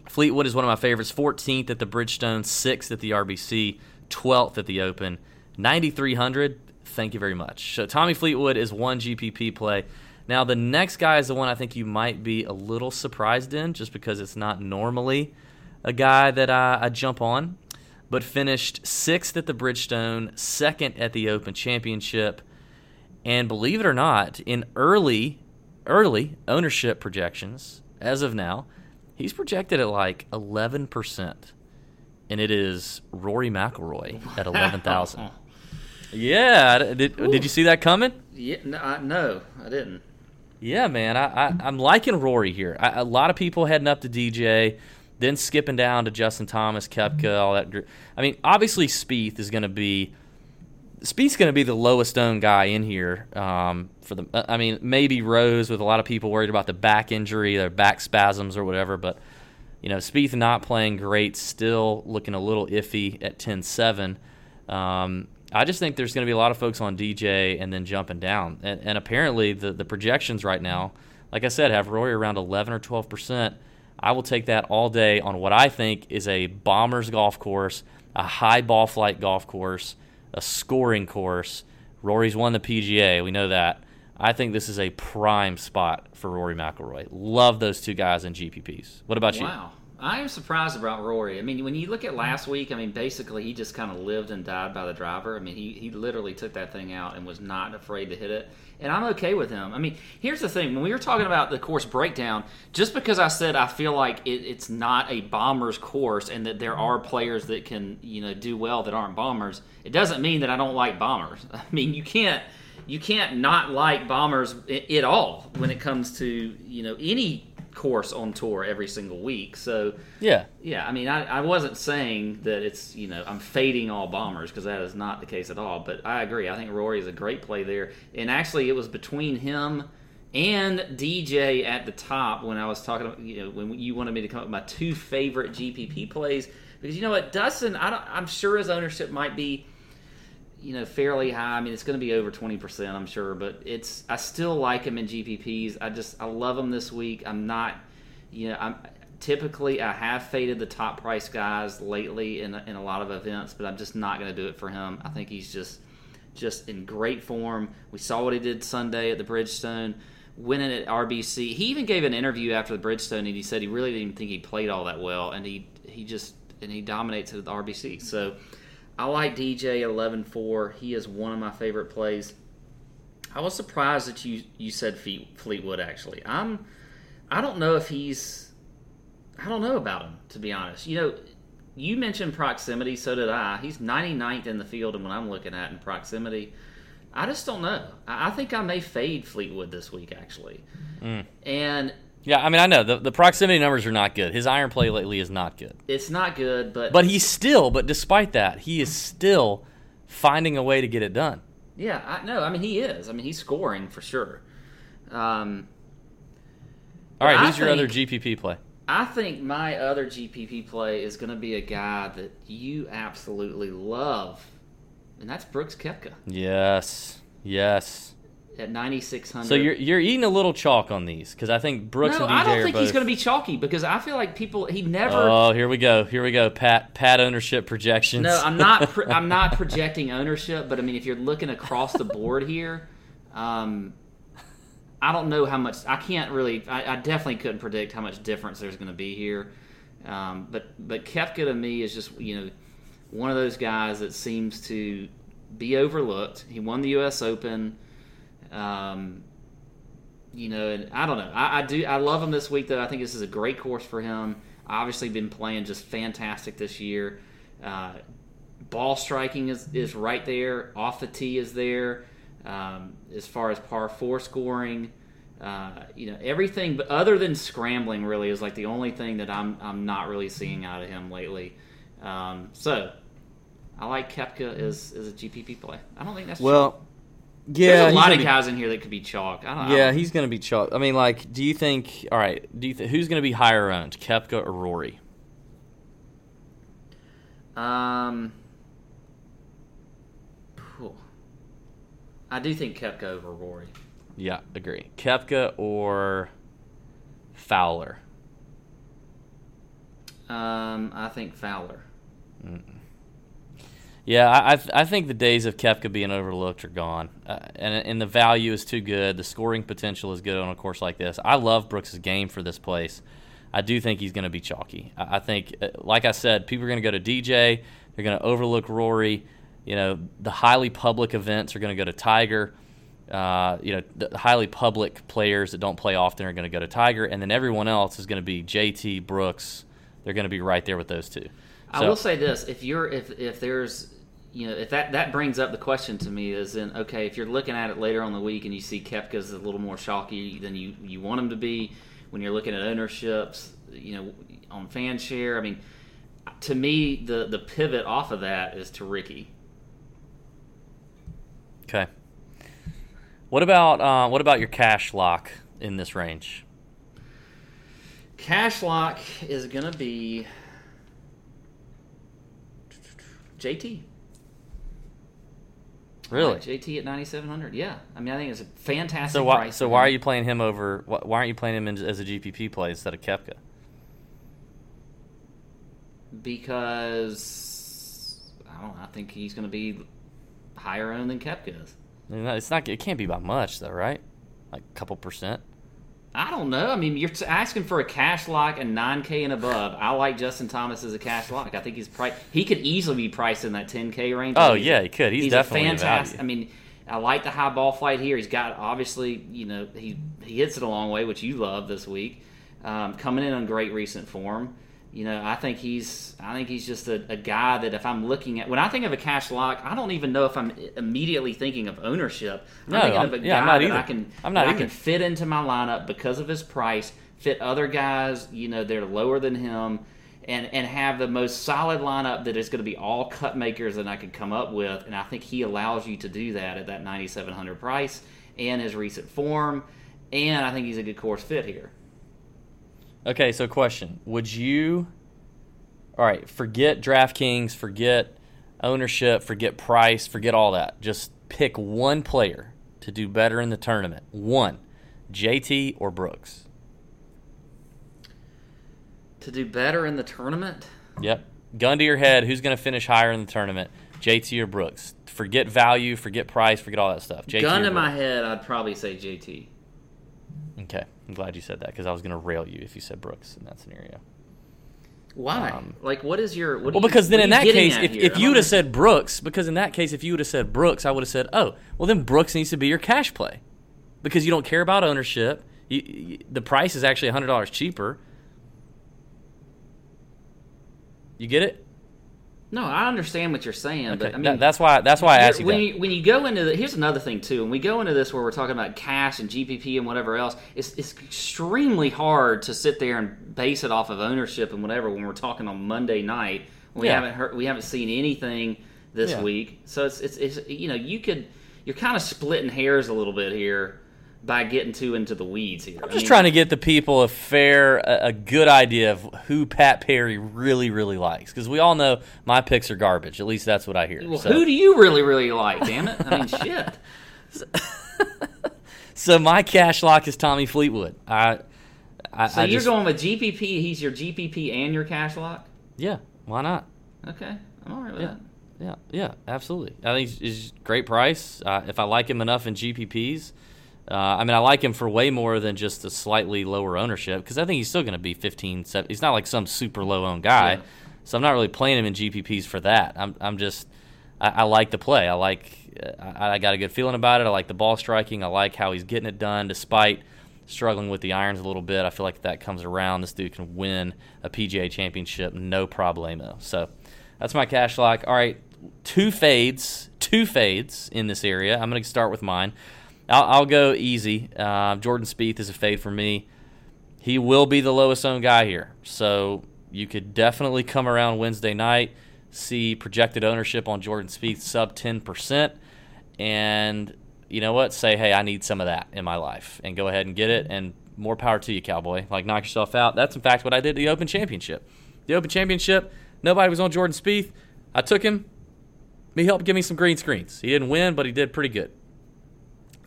Fleetwood is one of my favorites. 14th at the Bridgestone, 6th at the RBC, 12th at the Open, 9,300. Thank you very much. So Tommy Fleetwood is one GPP play. Now the next guy is the one I think you might be a little surprised in, just because it's not normally a guy that I, I jump on, but finished sixth at the Bridgestone, second at the Open Championship, and believe it or not, in early early ownership projections as of now, he's projected at like eleven percent, and it is Rory McIlroy at eleven thousand. Yeah, did, did you see that coming?
Yeah. No, I, no, I didn't.
Yeah, man, I, I I'm liking Rory here. I, a lot of people heading up to DJ, then skipping down to Justin Thomas, Koepka, all that. I mean, obviously Spieth is going to be Spieth's going to be the lowest owned guy in here. Um, for the, I mean, maybe Rose with a lot of people worried about the back injury, their back spasms or whatever. But you know, Spieth not playing great, still looking a little iffy at 10-7. Um, I just think there's going to be a lot of folks on DJ and then jumping down. And, and apparently, the, the projections right now, like I said, have Rory around 11 or 12 percent. I will take that all day on what I think is a Bombers golf course, a high ball flight golf course, a scoring course. Rory's won the PGA. We know that. I think this is a prime spot for Rory McIlroy. Love those two guys in GPPs. What about you?
Wow. I am surprised about Rory. I mean, when you look at last week, I mean, basically he just kind of lived and died by the driver. I mean, he, he literally took that thing out and was not afraid to hit it. And I'm okay with him. I mean, here's the thing: when we were talking about the course breakdown, just because I said I feel like it, it's not a bombers course and that there mm-hmm. are players that can you know do well that aren't bombers, it doesn't mean that I don't like bombers. I mean, you can't you can't not like bombers at all when it comes to you know any course on tour every single week. So
Yeah.
yeah, I mean, I, I wasn't saying that it's you know I'm fading all bombers because that is not the case at all. But I agree. I think Rory is a great play there, and actually it was between him and DJ at the top when I was talking. About, you know, when you wanted me to come up with my two favorite GPP plays because you know what, Dustin, I don't, I'm sure his ownership might be you know fairly high. I mean, it's going to be over twenty percent, I'm sure, but it's I still like him in GPPs. I just I love him this week. I'm not, you know, I'm typically I have faded the top price guys lately in in a lot of events, but I'm just not going to do it for him. I think he's just just in great form. We saw what he did Sunday at the Bridgestone. Winning at RBC, he even gave an interview after the Bridgestone, and he said he really didn't think he played all that well, and he he just and he dominates at the RBC. So I like DJ at 11-4. He is one of my favorite plays. I was surprised that you you said Fleetwood. Actually, I'm. I don't know if he's. I don't know about him to be honest. You know, you mentioned proximity, so did I. He's 99th in the field, and when I'm looking at in proximity, I just don't know. I, I think I may fade Fleetwood this week actually, mm. and
Yeah, I mean, I know the, the proximity numbers are not good. His iron play lately is not good.
it's not good. But
But he's still, but despite that, he is still finding a way to get it done.
Yeah, I no, I mean he is. I mean he's scoring for sure. Um,
All right, who's your other GPP play?
I think my other GPP play is going to be a guy that you absolutely love, and that's Brooks Koepka
Yes, yes.
At 9600.
So you're you're eating a little chalk on these because I think Brooks
no,
and DJ
I don't think
both.
he's going to be chalky because I feel like people he never.
Oh, here we go. Here we go. Pat Pat ownership projections.
no, I'm not. Pro- I'm not projecting ownership, but I mean, if you're looking across the board here, um, I don't know how much. I can't really. I, I definitely couldn't predict how much difference there's going to be here. Um, but but Koepka to me is just you know one of those guys that seems to be overlooked. He won the U.S. Open. Um, you know, and I don't know. I, I do. I love him this week, though. I think this is a great course for him. Obviously, been playing just fantastic this year. Uh, ball striking is, is right there. Off the tee is there. Um, as far as par four scoring, uh, you know everything. But other than scrambling, really is like the only thing that I'm I'm not really seeing out of him lately. Um, so I like Koepka as as a GPP play. I don't think that's.
Well,
There's
yeah,
a lot of
be-
guys in here that could be chalk. I don't, I
Yeah,
don't-
he's going to be chalk. I mean, like, do you think? All right, do you th- who's going to be higher owned, Koepka or Rory?
Um, phew. I do think Koepka over Rory.
Yeah, agree. Koepka or Fowler?
Um, I think Fowler.
Yeah, I I, th- I think the days of Koepka being overlooked are gone, uh, and and the value is too good. The scoring potential is good on a course like this. I love Brooks' game for this place. I do think he's going to be chalky. I, I think, uh, like I said, people are going to go to DJ. They're going to overlook Rory. You know, the highly public events are going to go to Tiger. Uh, you know, the highly public players that don't play often are going to go to Tiger, and then everyone else is going to be JT Brooks. They're going to be right there with those two. So, I
will say this: if you're if if there's you know if that that brings up the question to me is in okay if you're looking at it later on the week and you see Koepka's a little more chalky than you you want him to be when you're looking at ownerships you know on fan share I mean to me the the pivot off of that is to Ricky
Okay. What about uh, what about your cash lock in this range?
Cash lock is gonna be JT.
Really,
like JT at ninety seven hundred. Yeah, I mean, I think it's a fantastic.
So why,
price
so why are you playing him over? Why, why aren't you playing him in, as a GPP play instead of Koepka?
Because I don't. Know, I think he's going to be higher owned than Koepka is.
It's not. It can't be by much though, right? Like a couple percent.
I don't know. I mean, you're asking for a cash lock and 9K and above. I like Justin Thomas as a cash lock. I think he's price. He could easily be priced in that 10K range.
Oh yeah, he could. He's,
he's
definitely
a fantastic. I mean, I like the high ball flight here. He's got obviously, you know, he he hits it a long way, which you love this week. Um, coming in on great recent form you know, I think he's I think he's just a, a, guy that if I'm looking at when I think of a cash lock, I don't even know if I'm immediately thinking of ownership. I'm
no,
thinking
I'm,
of a
yeah,
guy
that
I can
I'm not
I can fit into my lineup because of his price, fit other guys, you know, they're lower than him, and and have the most solid lineup that is going to be all cut makers that I could come up with, and I think he allows you to do that at that 9700 price and his recent form, and I think he's a good course fit here.
Okay, so question: Would you? All right, forget DraftKings, forget ownership, forget price, forget all that. Just pick one player to do better in the tournament. One, JT or Brooks.
To do better in the tournament?
Yep. Gun to your head. Who's going to finish higher in the tournament? JT or Brooks? Forget value, forget price, forget all that stuff. JT
Gun to my head, I'd probably say JT.
Okay, I'm glad you said that because I was going to rail you if you said Brooks in that scenario.
Why? Um, like, what is your? What
well,
you,
because then in that case, if,
here?
if you would have said Brooks, because in that case, if you would have said Brooks, I would have said, oh, well, then Brooks needs to be your cash play, because you don't care about ownership. You, you, the price is actually hundred dollars cheaper. You get it?
No, I understand what you're saying, okay. but I mean that,
that's why that's why I asked you
when
that.
you when you go into the, here's another thing too. When we go into this where we're talking about cash and GPP and whatever else, it's it's extremely hard to sit there and base it off of ownership and whatever when we're talking on Monday night. We yeah. haven't heard we haven't seen anything this yeah. week, so it's, it's it's you know you could you're kind of splitting hairs a little bit here by getting too into the weeds here.
I'm just I mean, trying to get the people a fair, a, a, good idea of who Pat Perry really, really likes, because we all know my picks are garbage. At least that's what I hear.
Well,
so.
who do you really, really like? Damn it! I mean, shit.
so my cash lock is Tommy Fleetwood. I, I
so
I
you're
just,
going with GPP. He's your GPP and your cash lock.
Yeah, why not?
Okay, I'm all right with
yeah.
that.
Yeah, yeah, absolutely. I think he's, he's great price. Uh, if I like him enough in GPPs, uh, I mean, I like him for way more than just a slightly lower ownership because I think he's still going to be 15, 17. He's not like some super low owned guy. Yeah. So I'm not really playing him in GPPs for that. I'm, I'm just, I, I like the play. I like, I, I, got a good feeling about it. I like the ball striking. I like how he's getting it done despite struggling with the irons a little bit. I feel like if that comes around, this dude can win a PGA championship no problemo. So that's my cash lock. All right, two fades, two fades in this area. I'm going to start with mine. I'll, I'll go easy. Uh, Jordan Spieth is a fade for me. He will be the lowest owned guy here, so you could definitely come around Wednesday night, see projected ownership on Jordan Spieth sub ten percent, and you know what? Say, hey, I need some of that in my life, and go ahead and get it. And more power to you, cowboy. Like knock yourself out. That's in fact what I did at the Open Championship. The Open Championship, nobody was on Jordan Spieth. I took him. He helped give me some green screens. He didn't win, but he did pretty good.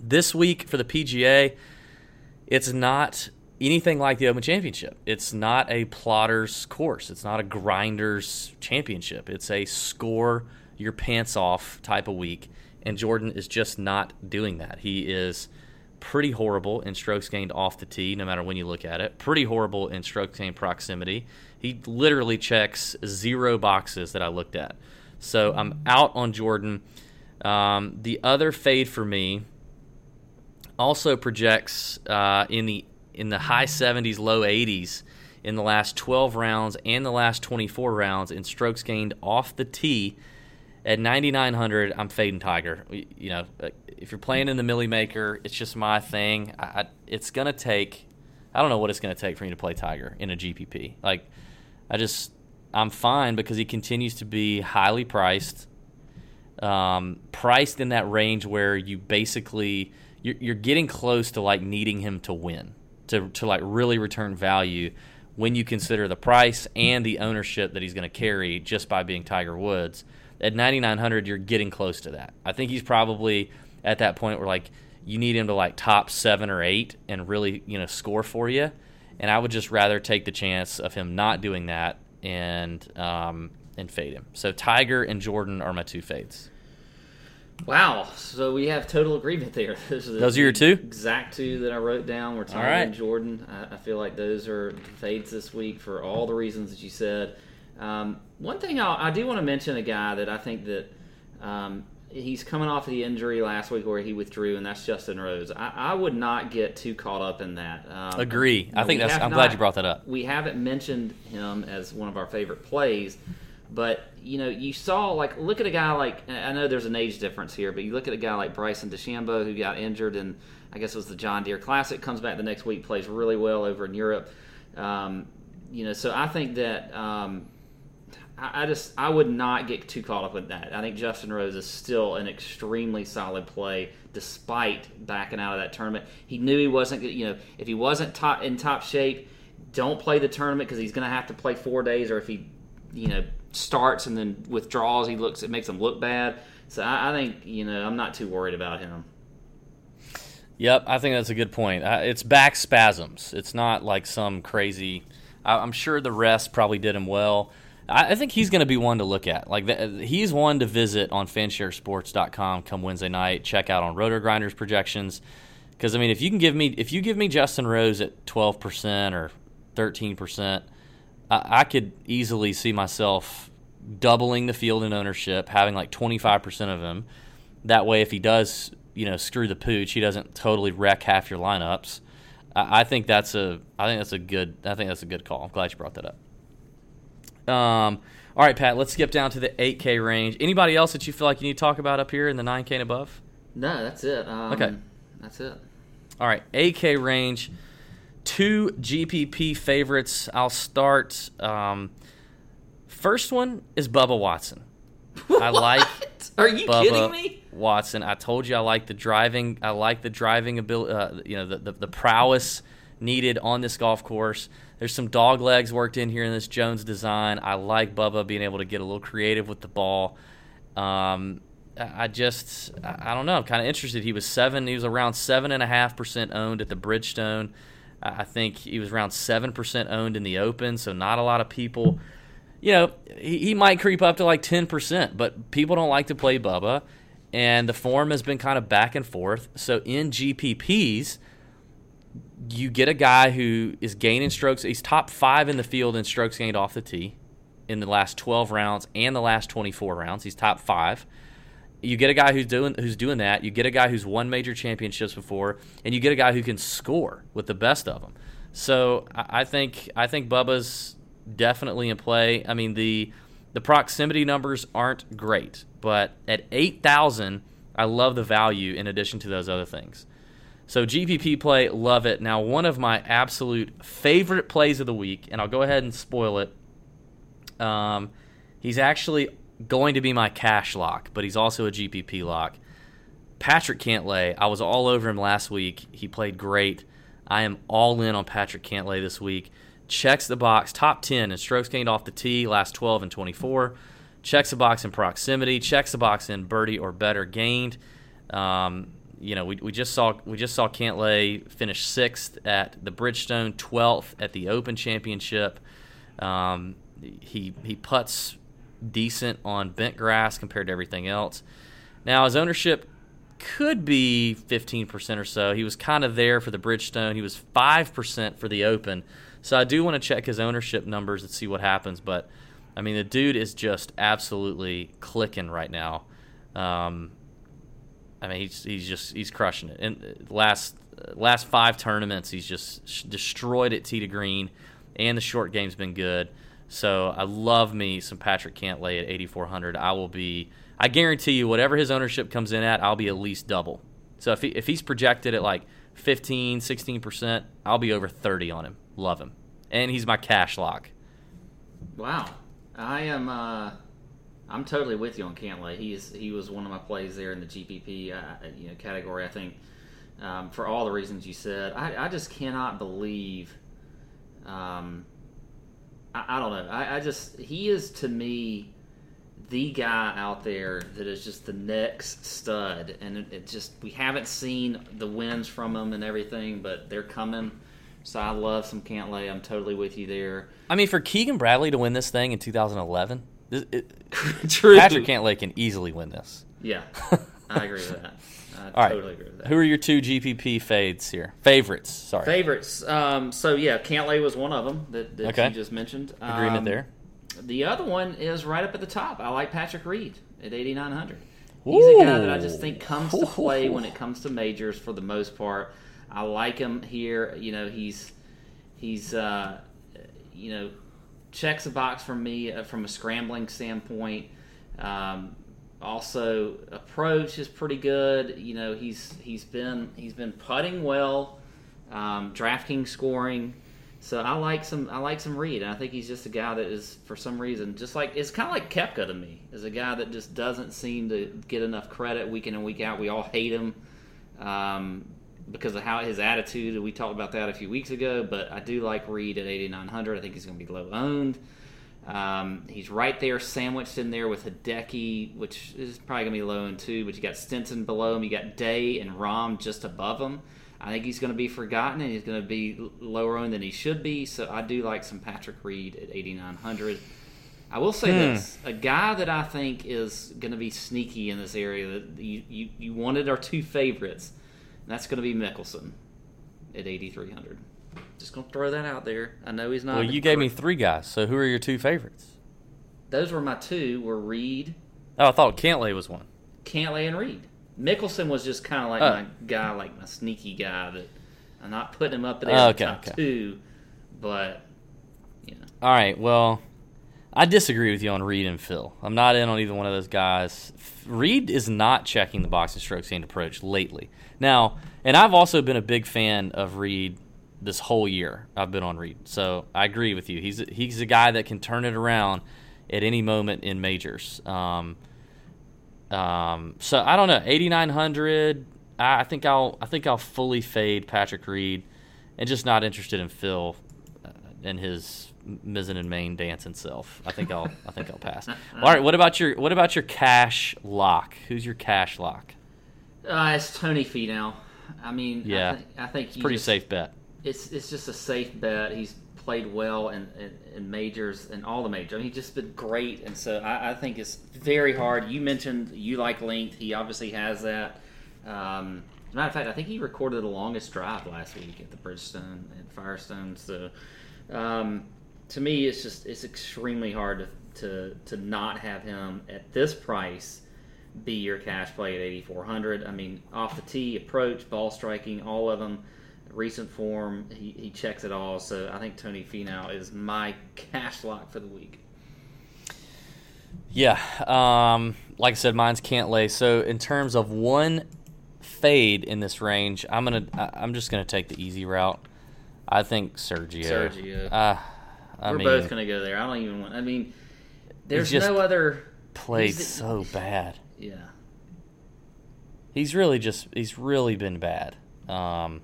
This week for the PGA, it's not anything like the Open Championship. It's not a plotter's course. It's not a grinder's championship. It's a score your pants off type of week. And Jordan is just not doing that. He is pretty horrible in strokes gained off the tee, no matter when you look at it. Pretty horrible in strokes gained proximity. He literally checks zero boxes that I looked at. So I'm out on Jordan. Um, the other fade for me also projects uh, in the in the high 70s, low 80s in the last 12 rounds and the last 24 rounds in strokes gained off the tee. At 9,900, I'm fading Tiger. You know, uh, if you're playing in the Milly Maker, it's just my thing. I, I, it's gonna take. I don't know what it's gonna take for me to play Tiger in a GPP. Like, I just I'm fine because he continues to be highly priced, um, priced in that range where you basically you're, you're getting close to like needing him to win to to like really return value when you consider the price and the ownership that he's going to carry just by being Tiger Woods. At 9900 you're getting close to that. I think he's probably at that point where like you need him to like top 7 or 8 and really, you know, score for you. And I would just rather take the chance of him not doing that and um, and fade him. So Tiger and Jordan are my two fades.
Wow. So we have total agreement there. Those are, the
Those are your two?
Exact two that I wrote down were
right.
and Jordan. I, I feel like those are fades this week for all the reasons that you said. Um, one thing I'll, I do want to mention a guy that I think that um, he's coming off of the injury last week where he withdrew, and that's Justin Rose. I, I would not get too caught up in that. Um,
Agree. I think that's. I'm glad you brought that up.
we haven't mentioned him as one of our favorite plays, but you know, you saw like look at a guy like I know there's an age difference here, but you look at a guy like Bryson DeChambeau who got injured and I guess it was the John Deere Classic, comes back the next week, plays really well over in Europe. Um, you know, so I think that um, I, I just I would not get too caught up with that. I think Justin Rose is still an extremely solid play despite backing out of that tournament. He knew he wasn't, you know, if he wasn't top in top shape, don't play the tournament because he's going to have to play four days, or if he, you know, starts and then withdraws, he looks it makes him look bad. So I, I think you know I'm not too worried about him.
Yep, I think that's a good point. Uh, it's back spasms. It's not like some crazy. I, I'm sure the rest probably did him well. I, I think he's going to be one to look at. Like the, he's one to visit on fansharesports.com come Wednesday night. Check out on RotoGrinders projections. Because I mean, if you can give me if you give me Justin Rose at 12 percent or 13 percent, I, I could easily see myself doubling the field in ownership, having like 25 percent of him. That way, if he does, you know, screw the pooch, he doesn't totally wreck half your lineups. I, I think that's a, I think that's a good, I think that's a good call. I'm glad you brought that up. Um, all right, Pat, let's skip down to the 8K range. Anybody else that you feel like you need to talk about up here in the 9K and above?
No, that's it. Um,
Okay.
that's it.
All right, 8K range. Two GPP favorites. I'll start. Um, first one is Bubba Watson. I like
Are you
Bubba
kidding me?
Watson. I told you I like the driving. I like the driving ability. Uh, you know, the, the the prowess needed on this golf course. There's some dog legs worked in here in this Jones design. I like Bubba being able to get a little creative with the ball. Um, I just, I I don't know. I'm kind of interested. He was seven. He was around seven and a half percent owned at the Bridgestone. I think he was around seven percent owned in the Open. So not a lot of people you know, he, he might creep up to like 10%, but people don't like to play Bubba, and the form has been kind of back and forth. So in GPPs, you get a guy who is gaining strokes. He's top five in the field in strokes gained off the tee in the last 12 rounds and the last 24 rounds. He's top five. You get a guy who's doing who's doing that. You get a guy who's won major championships before, and you get a guy who can score with the best of them. So I think I think Bubba's definitely in play. I mean the the proximity numbers aren't great, but at eight thousand, I love the value in addition to those other things. So GPP play, love it. Now one of my absolute favorite plays of the week, and I'll go ahead and spoil it. Um, he's actually going to be my cash lock, but he's also a GPP lock. Patrick Cantlay, I was all over him last week. He played great. I am all in on Patrick Cantlay this week. Checks the box, top 10 in strokes gained off the tee, last 12 and 24. Checks the box in proximity. Checks the box in birdie or better gained. Um, you know, we, we just saw we just saw Cantlay finish sixth at the Bridgestone, 12th at the Open Championship. Um, he he puts decent on bent grass compared to everything else. Now his ownership could be 15% or so. He was kind of there for the Bridgestone. He was 5% for the Open. So I do want to check his ownership numbers and see what happens. But I mean, the dude is just absolutely clicking right now. Um, I mean, he's he's just he's crushing it. And last last five tournaments, he's just destroyed it tee to green, and the short game's been good. So I love me some Patrick Cantlay at 8400. I will be. I guarantee you, whatever his ownership comes in at, I'll be at least double. So if he, if he's projected at like 15, 16 percent, I'll be over 30 on him. Love him, and he's my cash lock.
Wow, I am. Uh, I'm totally with you on Cantlay. He's he was one of my plays there in the GPP uh, you know category. I think um, for all the reasons you said. I, I just cannot believe. Um, I, I don't know. I, I just he is to me the guy out there that is just the next stud, and it, it just we haven't seen the wins from him and everything, but they're coming. So I love some Cantlay. I'm totally with you there.
I mean, for Keegan Bradley to win this thing in 2011, this, it,
True.
Patrick Cantlay can easily win this.
Yeah, I agree with that. I
All right.
totally agree with that.
Who are your two GPP fades here? Favorites. Sorry.
Favorites. Um, so yeah, Cantlay was one of them that, that
Okay.
you just mentioned.
Agreement
Um,
there.
The other one is right up at the top. I like Patrick Reed at 8,900. He's a guy that I just think comes to play when it comes to majors for the most part. I like him here. You know, he's he's uh, you know checks a box for me uh, from a scrambling standpoint. Um, also, approach is pretty good. You know, he's he's been he's been putting well, um, DraftKings scoring. So I like some I like some Reed. I think he's just a guy that is for some reason just like it's kind of like Koepka to me. Is a guy that just doesn't seem to get enough credit week in and week out. We all hate him um, because of how his attitude. We talked about that a few weeks ago. But I do like Reed at 8900. I think he's going to be low owned. Um, he's right there, sandwiched in there with Hideki, which is probably going to be low owned too. But you got Stenson below him. You got Day and Rahm just above him. I think he's going to be forgotten and he's going to be lower owned than he should be. So I do like some Patrick Reed at 8,900. I will say this: a guy that I think is going to be sneaky in this area that you, you, you wanted our two favorites. And that's going to be Mickelson at 8,300. Just going to throw that out there. I know he's not.
Well, you gave me three guys. So who are your two favorites?
Those were my two. Were Reed,
Oh, I thought Cantlay was one.
Cantlay, and Reed. Mickelson was just kind of like
Oh.
my guy, like my sneaky guy that I'm not putting him up there
Oh, okay,
top
okay.
two, but you know.
All right. Well, I disagree with you on Reed and Phil. I'm not in on either one of those guys. Reed is not checking the box and strokes gained approach lately. Now, and I've also been a big fan of Reed this whole year. I've been on Reed, so I agree with you. He's he's a guy that can turn it around at any moment in majors. Um, um, so I don't know, 8900. I I think I'll I think I'll fully fade Patrick Reed, and just not interested in Phil uh, and his mizzen and main dancing self. I think I'll I think I'll pass. All right, what about your what about your cash lock? Who's your cash lock?
Uh, it's Tony Finau. I mean,
Yeah.
I, th- I think
Pretty
just-
safe bet.
It's it's just a safe bet. He's played well in, in, in majors and all the majors. I mean, he's just been great, and so I, I think it's very hard. You mentioned you like length. He obviously has that. Um, matter of fact, I think he recorded the longest drive last week at the Bridgestone and Firestone. So, um, to me, it's just it's extremely hard to, to to not have him at this price be your cash play at 8400. I mean, off the tee, approach, ball striking, all of them. Recent form, he, he checks it all. So I think Tony Finau is my cash lock for the week.
Yeah, um, like I said, mine's Cantlay. So in terms of one fade in this range, I'm gonna I'm just gonna take the easy route. I think Sergio.
Sergio.
Uh, I
We're
mean,
both going to go there. I don't even want. I mean, there's no other.
played so bad.
Yeah.
He's really just he's really been bad. Um,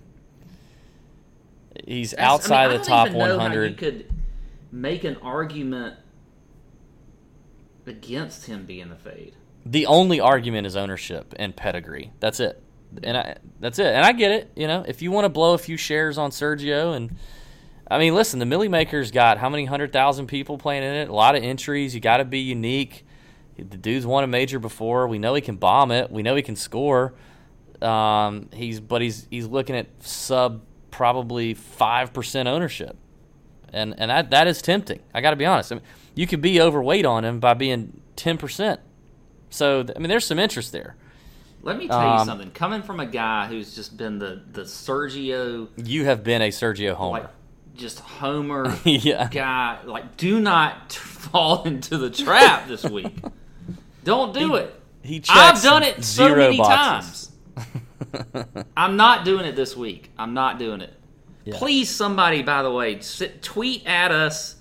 he's
That's-
outside
I mean, I
the top
even know how You
100.
could make an argument against him being a fade.
The only argument is ownership and pedigree. That's it. And I, that's it. And I get it. You know, if you want to blow a few shares on Sergio, and I mean, listen, the Milly Maker's got how many hundred thousand people playing in it? A lot of entries. You got to be unique. The dude's won a major before. We know he can bomb it. We know he can score. Um, he's but he's he's looking at sub probably five percent ownership, and and that that is tempting. I got to be honest. I mean, you could be overweight on him by being ten percent. So I mean, there's some interest there.
Let me tell you
Um,
something. Coming from a guy who's just been the the Sergio
You have been a Sergio Homer.
like just homer
Yeah.
guy. Like, do not fall into the trap this week. Don't do it.
he
I've done it so
zero
many
boxes.
times. I'm not doing it this week. I'm not doing it.
Yeah.
Please, somebody, by the way, sit, tweet at us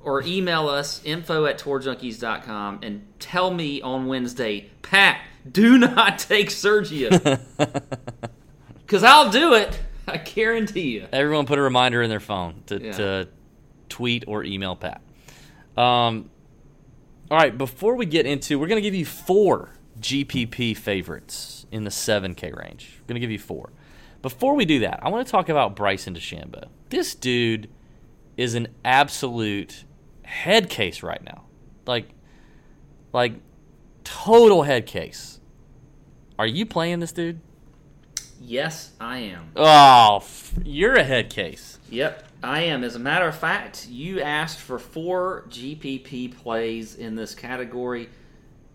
or email us info at tourjunkies.com and tell me on Wednesday, Pat, do not take Sergio. Because I'll do it. I guarantee you.
Everyone put a reminder in their phone to,
Yeah.
to tweet or email Pat. Um, all right, before we get into, we're going to give you four GPP favorites in the 7K range. I'm going to give you four. Before we do that, I want to talk about Bryson DeChambeau. This dude is an absolute head case right now. Like, like total head case. Are you playing this dude?
Yes, I am.
Oh, f- you're a head case.
Yep, I am. As a matter of fact, you asked for four GPP plays in this category.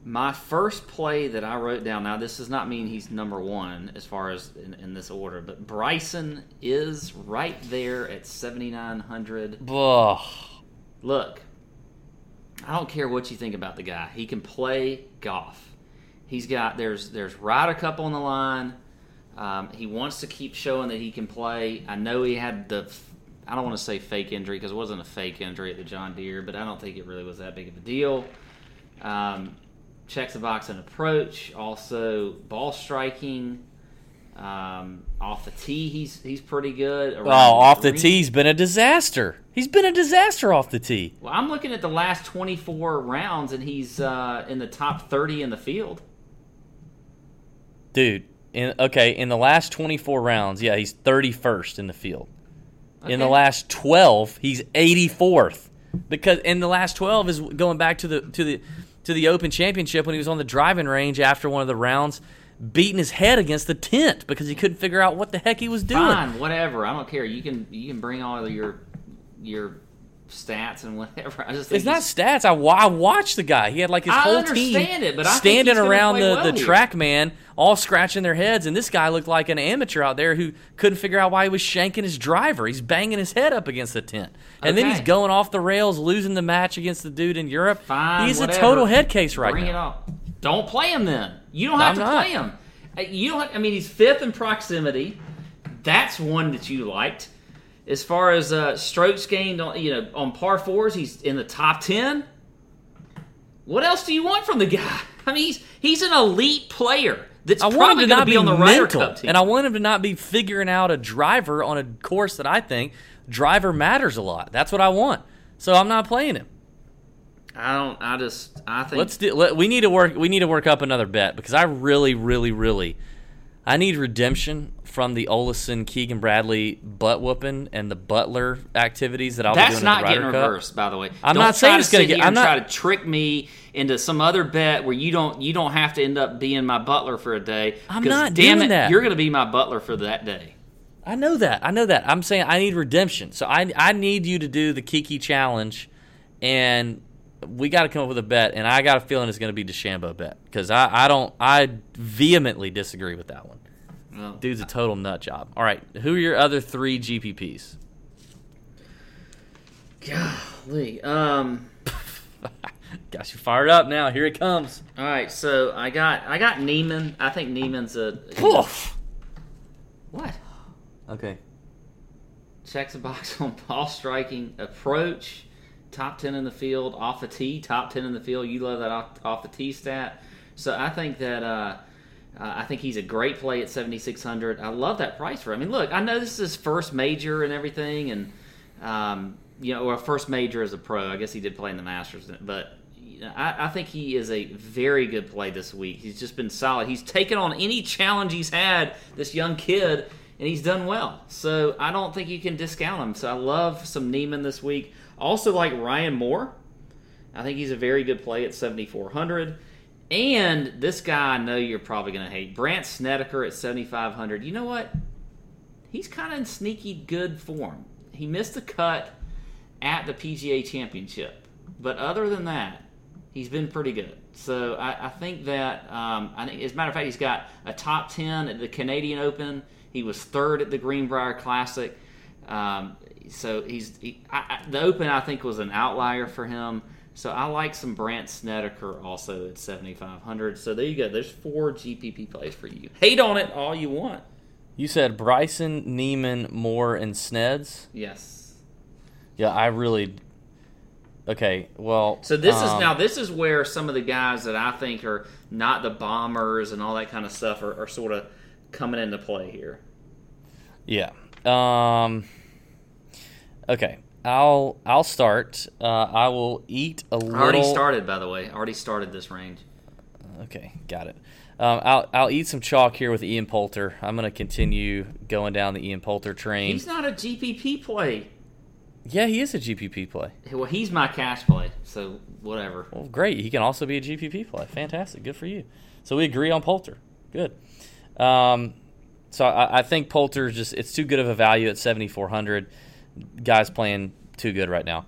My first play that I wrote down, now this does not mean he's number one as far as in, in this order, but Bryson is right there at 7,900.
Ugh.
Look, I don't care what you think about the guy. He can play golf. He's got there's there's Ryder Cup on the line. Um, he wants to keep showing that he can play. I know he had the I don't want to say fake injury because it wasn't a fake injury at the John Deere, but I don't think it really was that big of a deal. Um, checks the box and approach. Also, ball striking. Um, off the tee, he's he's pretty good.
Oh, off the
green-
tee, he's been a disaster. He's been a disaster off the tee.
Well, I'm looking at the last 24 rounds, and he's uh, in the top 30 in the field.
Dude, in, okay, in the last 24 rounds, yeah, he's 31st in the field. In the last 12, he's 84th. Because in the last 12 is going back to the to the to the Open Championship when he was on the driving range after one of the rounds beating his head against the tent because he couldn't figure out what the heck he was doing.
Fine, whatever. I don't care. You can you can bring all of your your stats and whatever. I just think
It's not stats. I, I watched the guy. He had like his
I
whole team
it, but I
standing around the,
well
the
here.
track man, all scratching their heads, and this guy looked like an amateur out there who couldn't figure out why he was shanking his driver. He's banging his head up against the tent, and then he's going off the rails, losing the match against the dude in Europe.
Fine,
he's
whatever.
a total head case right
Bring
now.
it on. Don't play him then. You don't have
I'm
to
not.
play him. Uh, You don't. I mean, he's fifth in proximity. That's one that you liked. As far as uh, strokes gained, on you know, on par fours, he's in the top ten. What else do you want from the guy? I mean, he's he's an elite player. That's
I want him to not
be
be
on the
mental,
Cup team.
and I want him to not be figuring out a driver on a course that I think driver matters a lot. That's what I want. So I'm not playing him.
I don't. I just. I think.
Let's do. Let, we need to work. We need to work up another bet because I really, really, really, I need redemption from the Olison Keegan Bradley butt whooping and the Butler activities that I'll be doing. That's not
getting
Cup.
reversed, by the way.
I'm
Don't
not saying it's gonna get-
here
I'm not-
try to trick me into some other bet where you don't you don't have to end up being my butler for a day.
I'm not
damn
doing
it,
that.
You're going to be my butler for that day.
I know that. I know that. I'm saying I need redemption. So I I need you to do the Kiki challenge, and we got to come up with a bet. And I got a feeling it's going to be DeChambeau bet because I I don't I vehemently disagree with that one.
Well,
Dude's a total nut job. All right, who are your other three GPPs?
golly. Um.
Got you fired up now. Here it comes.
All right. So I got I got Niemann. I think Niemann's a
Poof.
what?
Okay.
Checks a box on ball striking, approach, top 10 in the field, off a tee, top 10 in the field. You love that off, off the tee stat. So I think that, uh, uh, I think he's a great play at 7,600. I love that price for him. I mean, look, I know this is his first major and everything, and, um, you know, or first major as a pro. I guess he did play in the Masters, but you know, I, I think he is a very good play this week. He's just been solid. He's taken on any challenge he's had, this young kid, and he's done well. So I don't think you can discount him. So I love some Niemann this week. Also like Ryan Moore. I think he's a very good play at 7,400. And this guy I know you're probably going to hate. Brandt Snedeker at 7,500. You know what? He's kind of in sneaky good form. He missed the cut at the PGA Championship. But other than that, he's been pretty good. So I, I think that, um, I think, as a matter of fact, he's got a top 10 at the Canadian Open. He was third at the Greenbrier Classic. Um, so he's he, I, I, the Open. I think was an outlier for him. So I like some Brandt Snedeker also at seventy five hundred. So there you go. There's four GPP plays for you. Hate on it all you want.
You said Bryson, Niemann, Moore, and Sneds.
Yes.
Yeah, I really. Okay, well.
So this is
um,
now this is where some of the guys that I think are not the bombers and all that kind of stuff are, are sort of coming into play here.
Yeah. Um. Okay, I'll I'll start. Uh, I will eat a little.
Already started, by the way. Already started this range.
Okay, got it. Um, I'll I'll eat some chalk here with Ian Poulter. I'm going to continue going down the Ian Poulter train.
He's not a GPP play.
yeah, he is a GPP play.
Well, he's my cash play, so whatever.
Well, great. He can also be a GPP play. Fantastic. Good for you. So we agree on Poulter. Good. Um, so I, I think Poulter just it's too good of a value at 7400. Guys playing too good right now.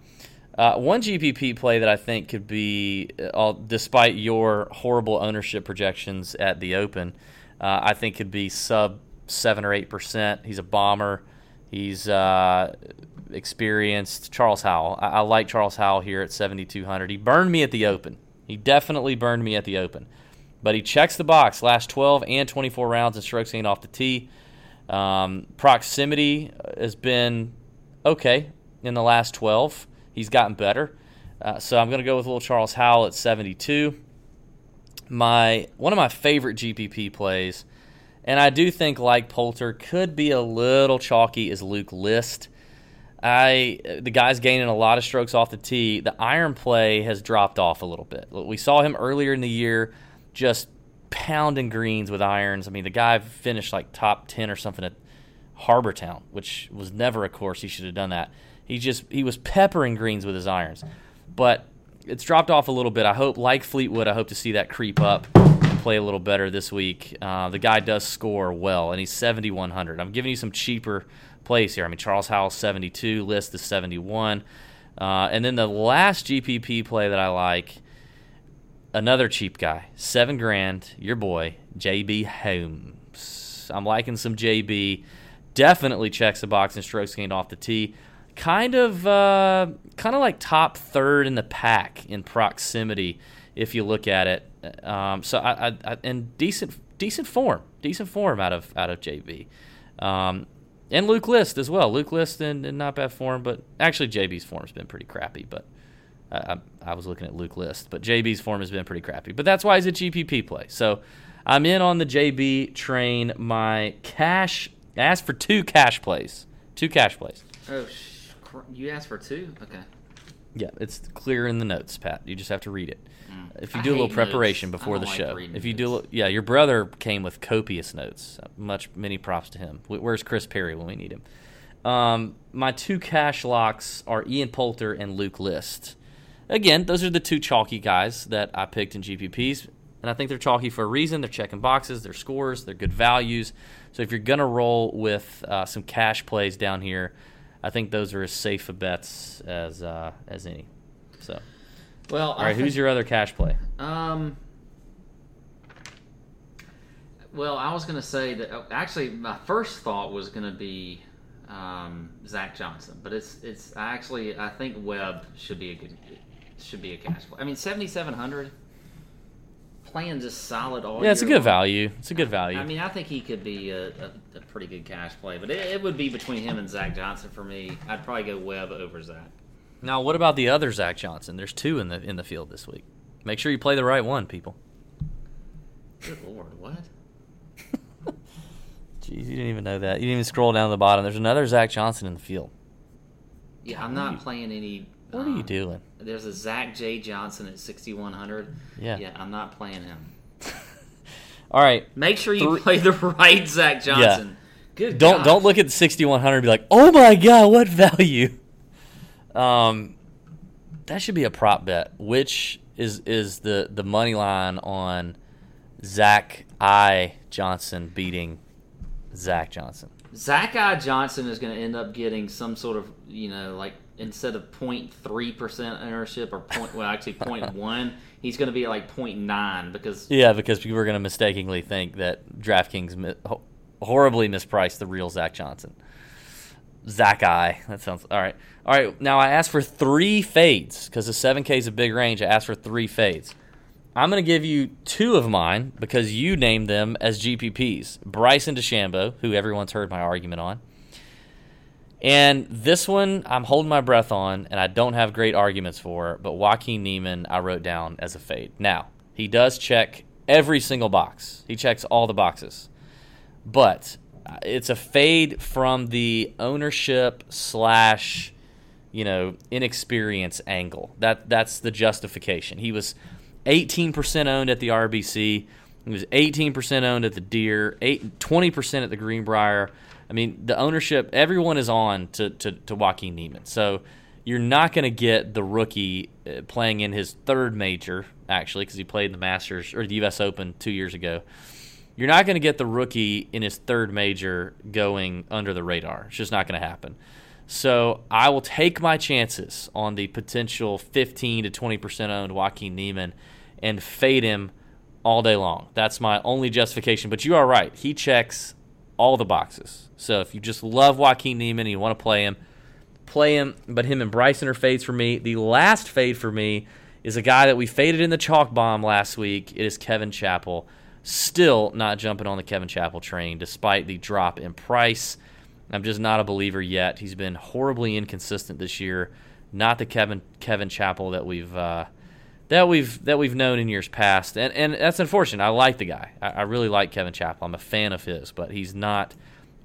Uh, one GPP play that I think could be, uh, despite your horrible ownership projections at the Open, uh, I think could be sub seven or eight percent. He's a bomber. He's uh, experienced. Charles Howell. I, I like Charles Howell here at 7,200. He burned me at the Open. He definitely burned me at the Open. But he checks the box last 12 and 24 rounds and strokes gained off the tee. Um, proximity has been okay in the last 12. He's gotten better. Uh, so I'm going to go with little Charles Howell at 72. My one of my favorite GPP plays, and I do think like Poulter could be a little chalky, is Luke List. I the guy's gaining a lot of strokes off the tee. The iron play has dropped off a little bit. We saw him earlier in the year just pounding greens with irons. I mean, the guy finished like top 10 or something at Harbour Town, which was never a course he should have done that. He just he was peppering greens with his irons. But it's dropped off a little bit. I hope like Fleetwood, I hope to see that creep up and play a little better this week. Uh, the guy does score well and he's 7100. I'm giving you some cheaper plays here. I mean, Charles Howell 72, List is 71. Uh, and then the last GPP play that I like another cheap guy, seven grand, your boy, JB Holmes. I'm liking some JB. Definitely checks the box and strokes gained off the tee. Kind of, uh, kind of like top third in the pack in proximity, if you look at it. Um, so I, I, I, and decent, decent form, decent form out of out of JB. Um, and Luke List as well. Luke List in, in not bad form, but actually JB's form's been pretty crappy. But I, I, was looking at Luke List, but JB's form has been pretty crappy. But that's why he's a GPP play. So I'm in on the JB train. My cash I asked for two cash plays, two cash plays.
Oh, sh- you asked for two? Okay.
Yeah, it's clear in the notes, Pat. You just have to read it.
Mm.
If you do a little preparation
notes.
Before the
like
show, if you do, a yeah, your brother came with copious notes. Much many props to him. Where's Chris Perry when we need him? Um, my two cash locks are Ian Poulter and Luke List. Again, those are the two chalky guys that I picked in GPPs, and I think they're chalky for a reason. They're checking boxes, they're scores, they're good values. So if you're gonna roll with uh, some cash plays down here, I think those are as safe a bets as uh, as any. So,
Well,
all right, who's your other cash play?
Um. Well, I was going to say that uh, actually my first thought was going to be um, Zach Johnson, but it's it's actually I think Webb should be a good should be a cash play. I mean, seventy seven hundred playing just solid all
Yeah, it's a good
long.
value. It's a good value.
I mean, I think he could be a, a, a pretty good cash play, but it, it would be between him and Zach Johnson for me. I'd probably go Webb over Zach.
now, what about the other Zach Johnson? There's two in the in the field this week. Make sure you play the right one, people.
Good lord, what?
Jeez, you didn't even know that. You didn't even scroll down to the bottom. There's another Zach Johnson in the field.
Yeah, I'm not playing any.
What are you
um,
doing?
There's a Zach J Johnson at 6100.
Yeah.
Yeah, I'm not playing him.
All right.
Make sure you
Three-
play the right Zach Johnson. Good.
Don't
gosh.
don't look at 6100 and be like, "Oh my god, what value?" Um that should be a prop bet. Which is is the the money line on Zach I Johnson beating Zach Johnson?
Zach I Johnson is going to end up getting some sort of you know like instead of 0.3 percent ownership or point well actually 0.1 he's going to be like 0.9 because
Yeah, because people are going to mistakenly think that DraftKings mi- ho- horribly mispriced the real Zach Johnson. Zach I. That sounds all right. All right. Now I asked for three fades because the seven K is a big range. I asked for three fades. I'm going to give you two of mine because you named them as GPPs. Bryson DeChambeau, who everyone's heard my argument on. And this one, I'm holding my breath on, and I don't have great arguments for. But Joaquin Niemann, I wrote down as a fade. Now, he does check every single box, he checks all the boxes. But uh, it's a fade from the ownership slash, you know, inexperience angle. That That's the justification. He was 18% owned at the RBC. He was 18% owned at the Deere, eight, 20% at the Greenbrier. I mean, the ownership, everyone is on to, to, to Joaquin Niemann. So you're not going to get the rookie uh, playing in his third major, actually, because he played in the Masters or the U.S. Open two years ago. You're not going to get the rookie in his third major going under the radar. It's just not going to happen. So I will take my chances on the potential 15 to 20% owned Joaquin Niemann and fade him all day long. That's my only justification. But you are right. He checks all the boxes. So if you just love Joaquin Niemann and you want to play him, play him. But him and Bryson are fades for me. The last fade for me is a guy that we faded in the chalk bomb last week. It is Kevin Chappell. Still not jumping on the Kevin Chappell train despite the drop in price. I'm just not a believer yet. He's been horribly inconsistent this year. Not the Kevin Kevin Chappell that we've uh, that we've that we've known in years past, and and that's unfortunate. I like the guy. I, I really like Kevin Chappell. I'm a fan of his, but he's not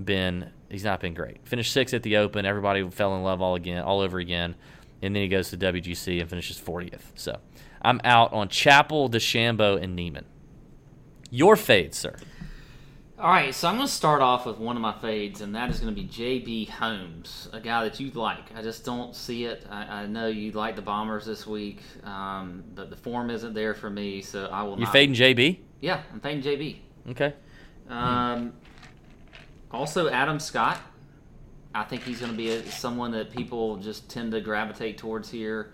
been he's not been great. Finished sixth at the Open. Everybody fell in love all again, all over again, and then he goes to WGC and finishes 40th. So I'm out on Chappell, DeChambeau, and Niemann. Your fade, sir.
All right, so I'm going to start off with one of my fades, and that is going to be J.B. Holmes, a guy that you like. I just don't see it. I, I know you like the Bombers this week, um, but the form isn't there for me, so I will
You
not.
fading JB?
Yeah, I'm fading J.B.
Okay.
Um, also, Adam Scott. I think he's going to be a, someone that people just tend to gravitate towards here.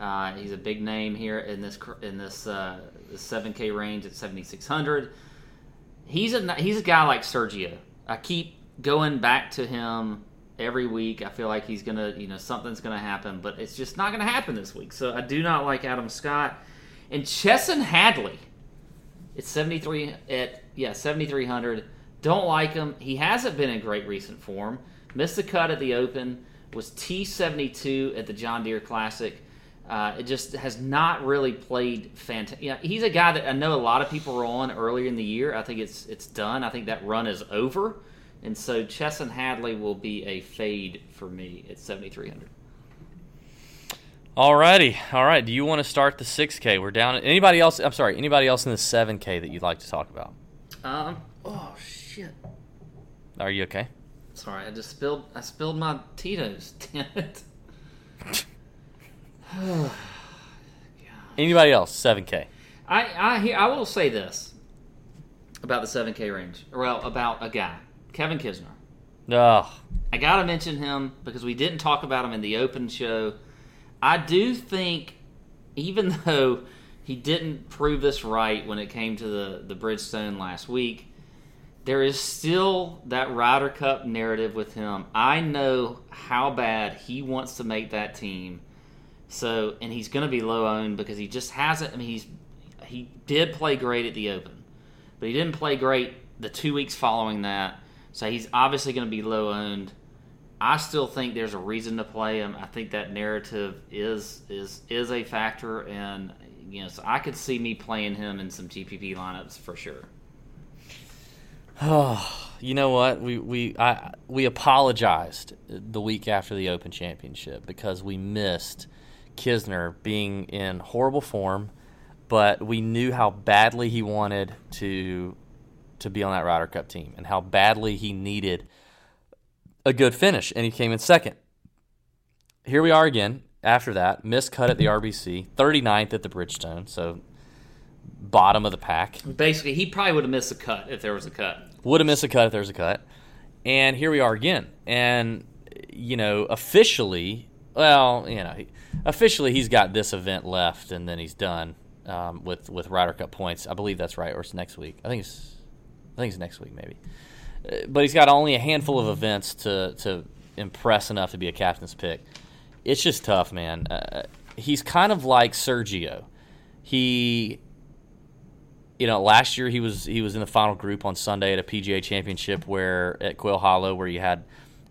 Uh, he's a big name here in this in this uh, 7K range at 7600. He's a he's a guy like Sergio. I keep going back to him every week. I feel like he's gonna you know something's gonna happen, but it's just not gonna happen this week. So I do not like Adam Scott and Chesson Hadley. It's 73 at yeah 7300. Don't like him. He hasn't been in great recent form. Missed the cut at the Open. Was T72 at the John Deere Classic. Uh, it just has not really played fantastic. Yeah, he's a guy that I know a lot of people were on earlier in the year. I think it's it's done. I think that run is over, and so Chesson Hadley will be a fade for me at 7300.
Alrighty, all right. Do you want to start the 6K? We're down. Anybody else? I'm sorry. Anybody else in the 7K that you'd like to talk about?
Um. Oh shit.
Are you okay?
Sorry, I just spilled. I spilled my Tito's. Damn it.
Anybody else? 7K.
I I I will say this about the 7K range. Well, about a guy, Kevin Kisner.
Ugh.
I gotta mention him because we didn't talk about him in the open show. I do think, even though he didn't prove this right when it came to the the Bridgestone last week, there is still that Ryder Cup narrative with him. I know how bad he wants to make that team. So, and he's going to be low owned because he just hasn't. I mean, he's he did play great at the Open, but he didn't play great the two weeks following that. So he's obviously going to be low owned. I still think there's a reason to play him. I think that narrative is is is a factor, and you know, so I could see me playing him in some GPP lineups for sure.
Oh, you know what? We we I we apologized the week after the Open Championship because we missed Kisner being in horrible form, but we knew how badly he wanted to to be on that Ryder Cup team and how badly he needed a good finish, and he came in second. Here we are again after that, missed cut at the RBC, 39th at the Bridgestone, so bottom of the pack.
Basically, he probably would have missed a cut if there was a cut.
Would have missed a cut if there was a cut. And here we are again. And, you know, officially, well, you know, officially he's got this event left and then he's done um, with, with Ryder Cup points. I believe that's right, or it's next week. I think it's, I think it's next week maybe. Uh, but he's got only a handful of events to, to impress enough to be a captain's pick. It's just tough, man. Uh, he's kind of like Sergio. He you know, last year he was he was in the final group on Sunday at a PGA Championship where at Quail Hollow, where you had uh,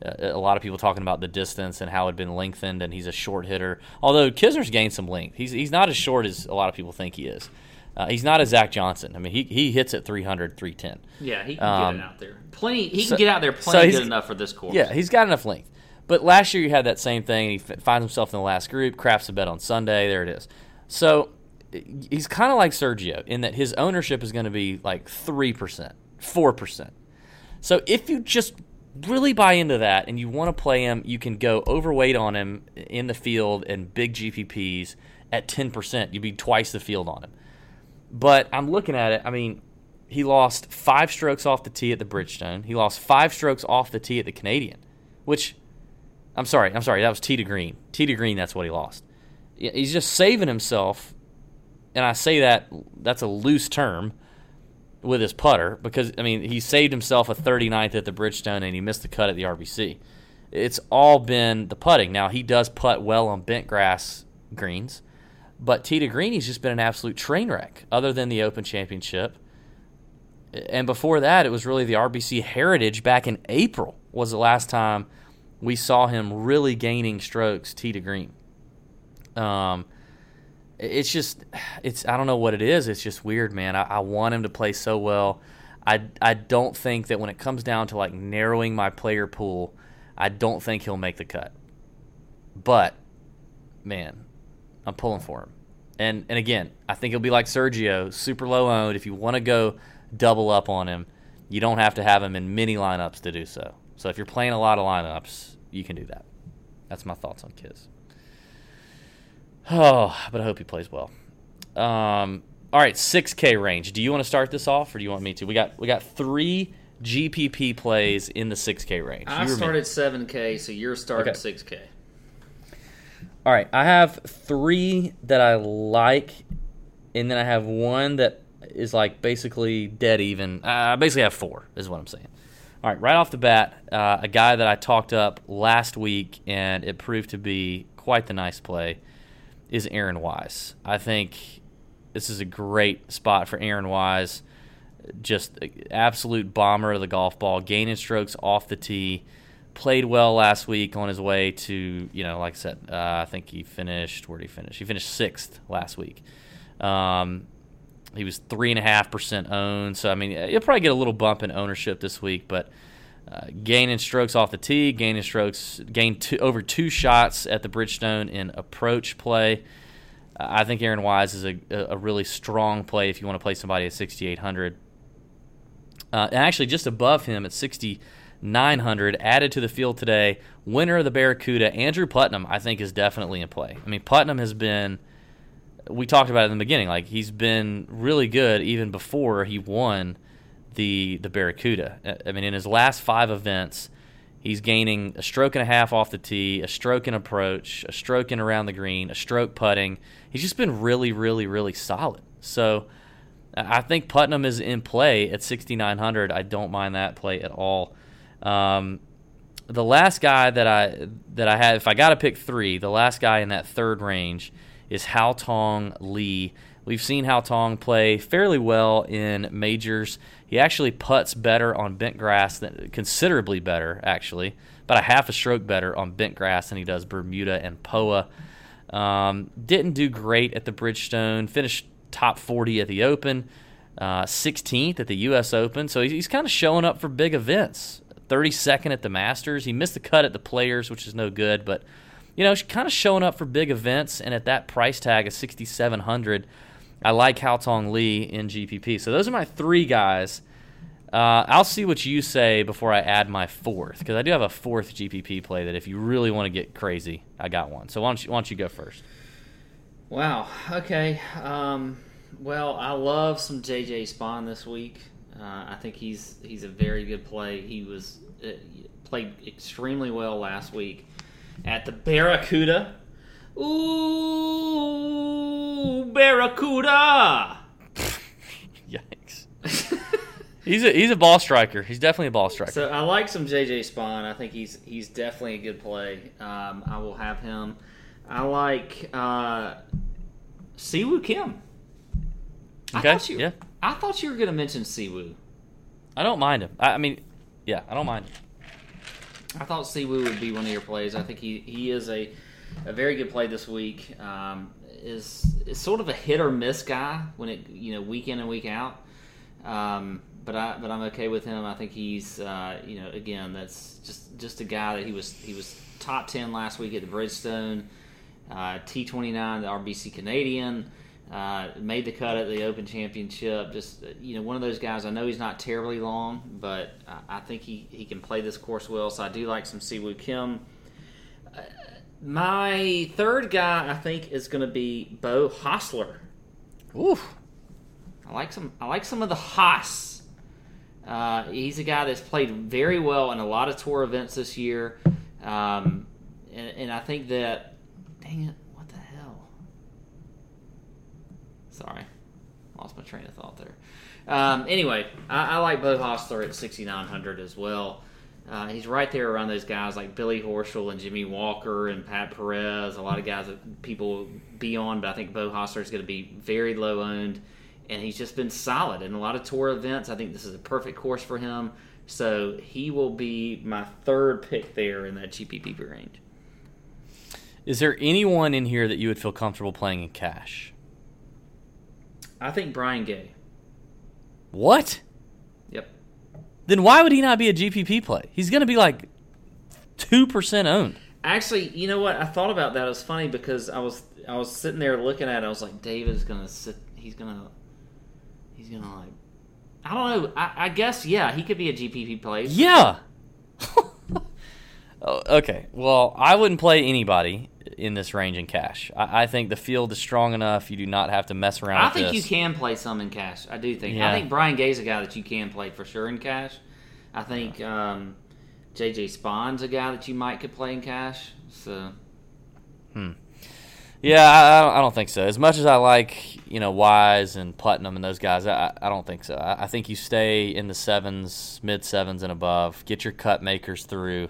a lot of people talking about the distance and how it had been lengthened, and he's a short hitter. Although Kisner's gained some length, he's he's not as short as a lot of people think he is. Uh, he's not a Zach Johnson. I mean, he he hits at 300, 310.
Yeah, he can
Um,
get it out there. Plenty. He
so-
can get out there
so
plenty
he's-
good enough for this course.
Yeah, he's got enough length. But last year you had that same thing. He finds himself in the last group, crafts a bet on Sunday. There it is. So he's kind of like Sergio in that his ownership is going to be like 3%, 4%. So if you just really buy into that and you want to play him, you can go overweight on him in the field and big GPPs at 10%. You'd be twice the field on him. But I'm looking at it. I mean, he lost five strokes off the tee at the Bridgestone. He lost five strokes off the tee at the Canadian, which I'm sorry, I'm sorry, that was tee to green. Tee to green, that's what he lost. He's just saving himself, and I say that that's a loose term with his putter because I mean he saved himself a 39th at the Bridgestone and he missed the cut at the RBC. It's all been the putting. Now he does putt well on bent grass greens, but green he's just been an absolute train wreck. Other than the Open Championship, and before that it was really the RBC Heritage back in April was the last time we saw him really gaining strokes tee to green. Um, it's just it's I don't know what it is. It's just weird, man. I, I, want him to play so well. I I don't think that when it comes down to like narrowing my player pool, I don't think he'll make the cut. But man, I'm pulling for him. And and again, I think he'll be like Sergio, super low owned. If you want to go double up on him, you don't have to have him in many lineups to do so. So if you're playing a lot of lineups, you can do that. That's my thoughts on Kiz. Oh, but I hope he plays well. Um, all right, 6K range. Do you want to start this off, or do you want me to? We got we got three GPP plays in the 6K range.
I started 7K, so you're starting okay. 6K.
All right, I have three that I like, and then I have one that is like basically dead even. I basically have four, is what I'm saying. All right, right off the bat, uh, a guy that I talked up last week, and it proved to be quite the nice play is Aaron Wise. I think this is a great spot for Aaron Wise. Just absolute bomber of the golf ball, gaining strokes off the tee. Played well last week on his way to, you know, like I said, uh, I think he finished, where did he finish? He finished sixth last week. Um, he was 3.5% owned. So, I mean, he'll probably get a little bump in ownership this week, but uh, gaining strokes off the tee, gaining strokes, gained two, over two shots at the Bridgestone in approach play. Uh, I think Aaron Wise is a, a really strong play if you want to play somebody at 6,800. Uh, and actually, just above him at 6,900, added to the field today, winner of the Barracuda, Andrew Putnam, I think is definitely in play. I mean, Putnam has been, we talked about it in the beginning, like he's been really good even before he won the the Barracuda. Uh, I mean, in his last five events, he's gaining a stroke and a half off the tee, a stroke in approach, a stroke in around the green, a stroke putting. He's just been really, really, really solid. So I think Putnam is in play at 6,900. I don't mind that play at all. Um, the last guy that I that I had, if I got to pick three, the last guy in that third range is Haotong Li. We've seen how Haotong play fairly well in majors. He actually puts better on bent grass than considerably better, actually, about a half a stroke better on bent grass than he does Bermuda and Poa. Um, didn't do great at the Bridgestone. Finished top 40 at the Open, uh, 16th at the U.S. Open. So he's, he's kind of showing up for big events. 32nd at the Masters. He missed the cut at the Players, which is no good, but you know, kind of showing up for big events. And at that price tag of 6,700 I like Haotong Li in GPP. So those are my three guys. Uh, I'll see what you say before I add my fourth because I do have a fourth GPP play that if you really want to get crazy, I got one. So why don't you, why don't you go first?
Wow. Okay. Um, well, I love some JJ Spaun this week. Uh, I think he's he's a very good play. He was uh, played extremely well last week at the Barracuda. Ooh, Barracuda!
Yikes. he's a he's a ball striker. He's definitely a ball striker.
So I like some JJ Spaun. I think he's he's definitely a good play. Um, I will have him. I like uh, Siwoo Kim.
Okay. I thought you, yeah.
I thought you were going to mention Siwoo.
I don't mind him. I, I, mean, yeah, I don't mind him.
I thought Siwoo would be one of your plays. I think he, he is a a very good play this week. Um, is is sort of a hit or miss guy when it you know week in and week out. Um, but I but I'm okay with him. I think he's uh, you know again that's just just a guy that he was he was top ten last week at the Bridgestone, uh, T29 the RBC Canadian. Uh, made the cut at the Open Championship. Just you know, one of those guys. I know he's not terribly long, but I, I think he, he can play this course well. So I do like some Siwoo Kim. My third guy, I think, is going to be Beau Hossler.
Oof.
I like some. I like some of the Haas. Uh, he's a guy that's played very well in a lot of tour events this year, um, and, and I think that. Dang it! What the hell? Sorry, lost my train of thought there. Um, anyway, I, I like Beau Hossler at 6,900 as well. Uh, he's right there around those guys like Billy Horschel and Jimmy Walker and Pat Perez. A lot of guys that people be on, but I think Beau Hossler is going to be very low owned, and he's just been solid in a lot of tour events. I think this is a perfect course for him. So he will be my third pick there in that GPP range.
Is there anyone in here that you would feel comfortable playing in cash?
I think Brian Gay.
What? Then why would he not be a GPP play? He's going to be like 2% owned.
Actually, you know what? I thought about that. It was funny because I was I was sitting there looking at it. I was like, David's gonna sit. He's gonna he's gonna like. I don't know. I, I guess yeah, he could be a GPP play.
Yeah. oh, okay. Well, I wouldn't play anybody in this range in cash. I, I, think the field is strong enough. You do not have to mess around.
I think
this.
you can play some in cash. I do think.
Yeah.
I think Brian Gay's a guy that you can play for sure in cash. I think um, JJ Spaun's a guy that you might could play in cash. So hmm.
Yeah, I, I, don't, I don't think so. As much as I like, you know, Wise and Putnam and those guys, I, I don't think so. I, I think you stay in the sevens, mid sevens and above. Get your cut makers through.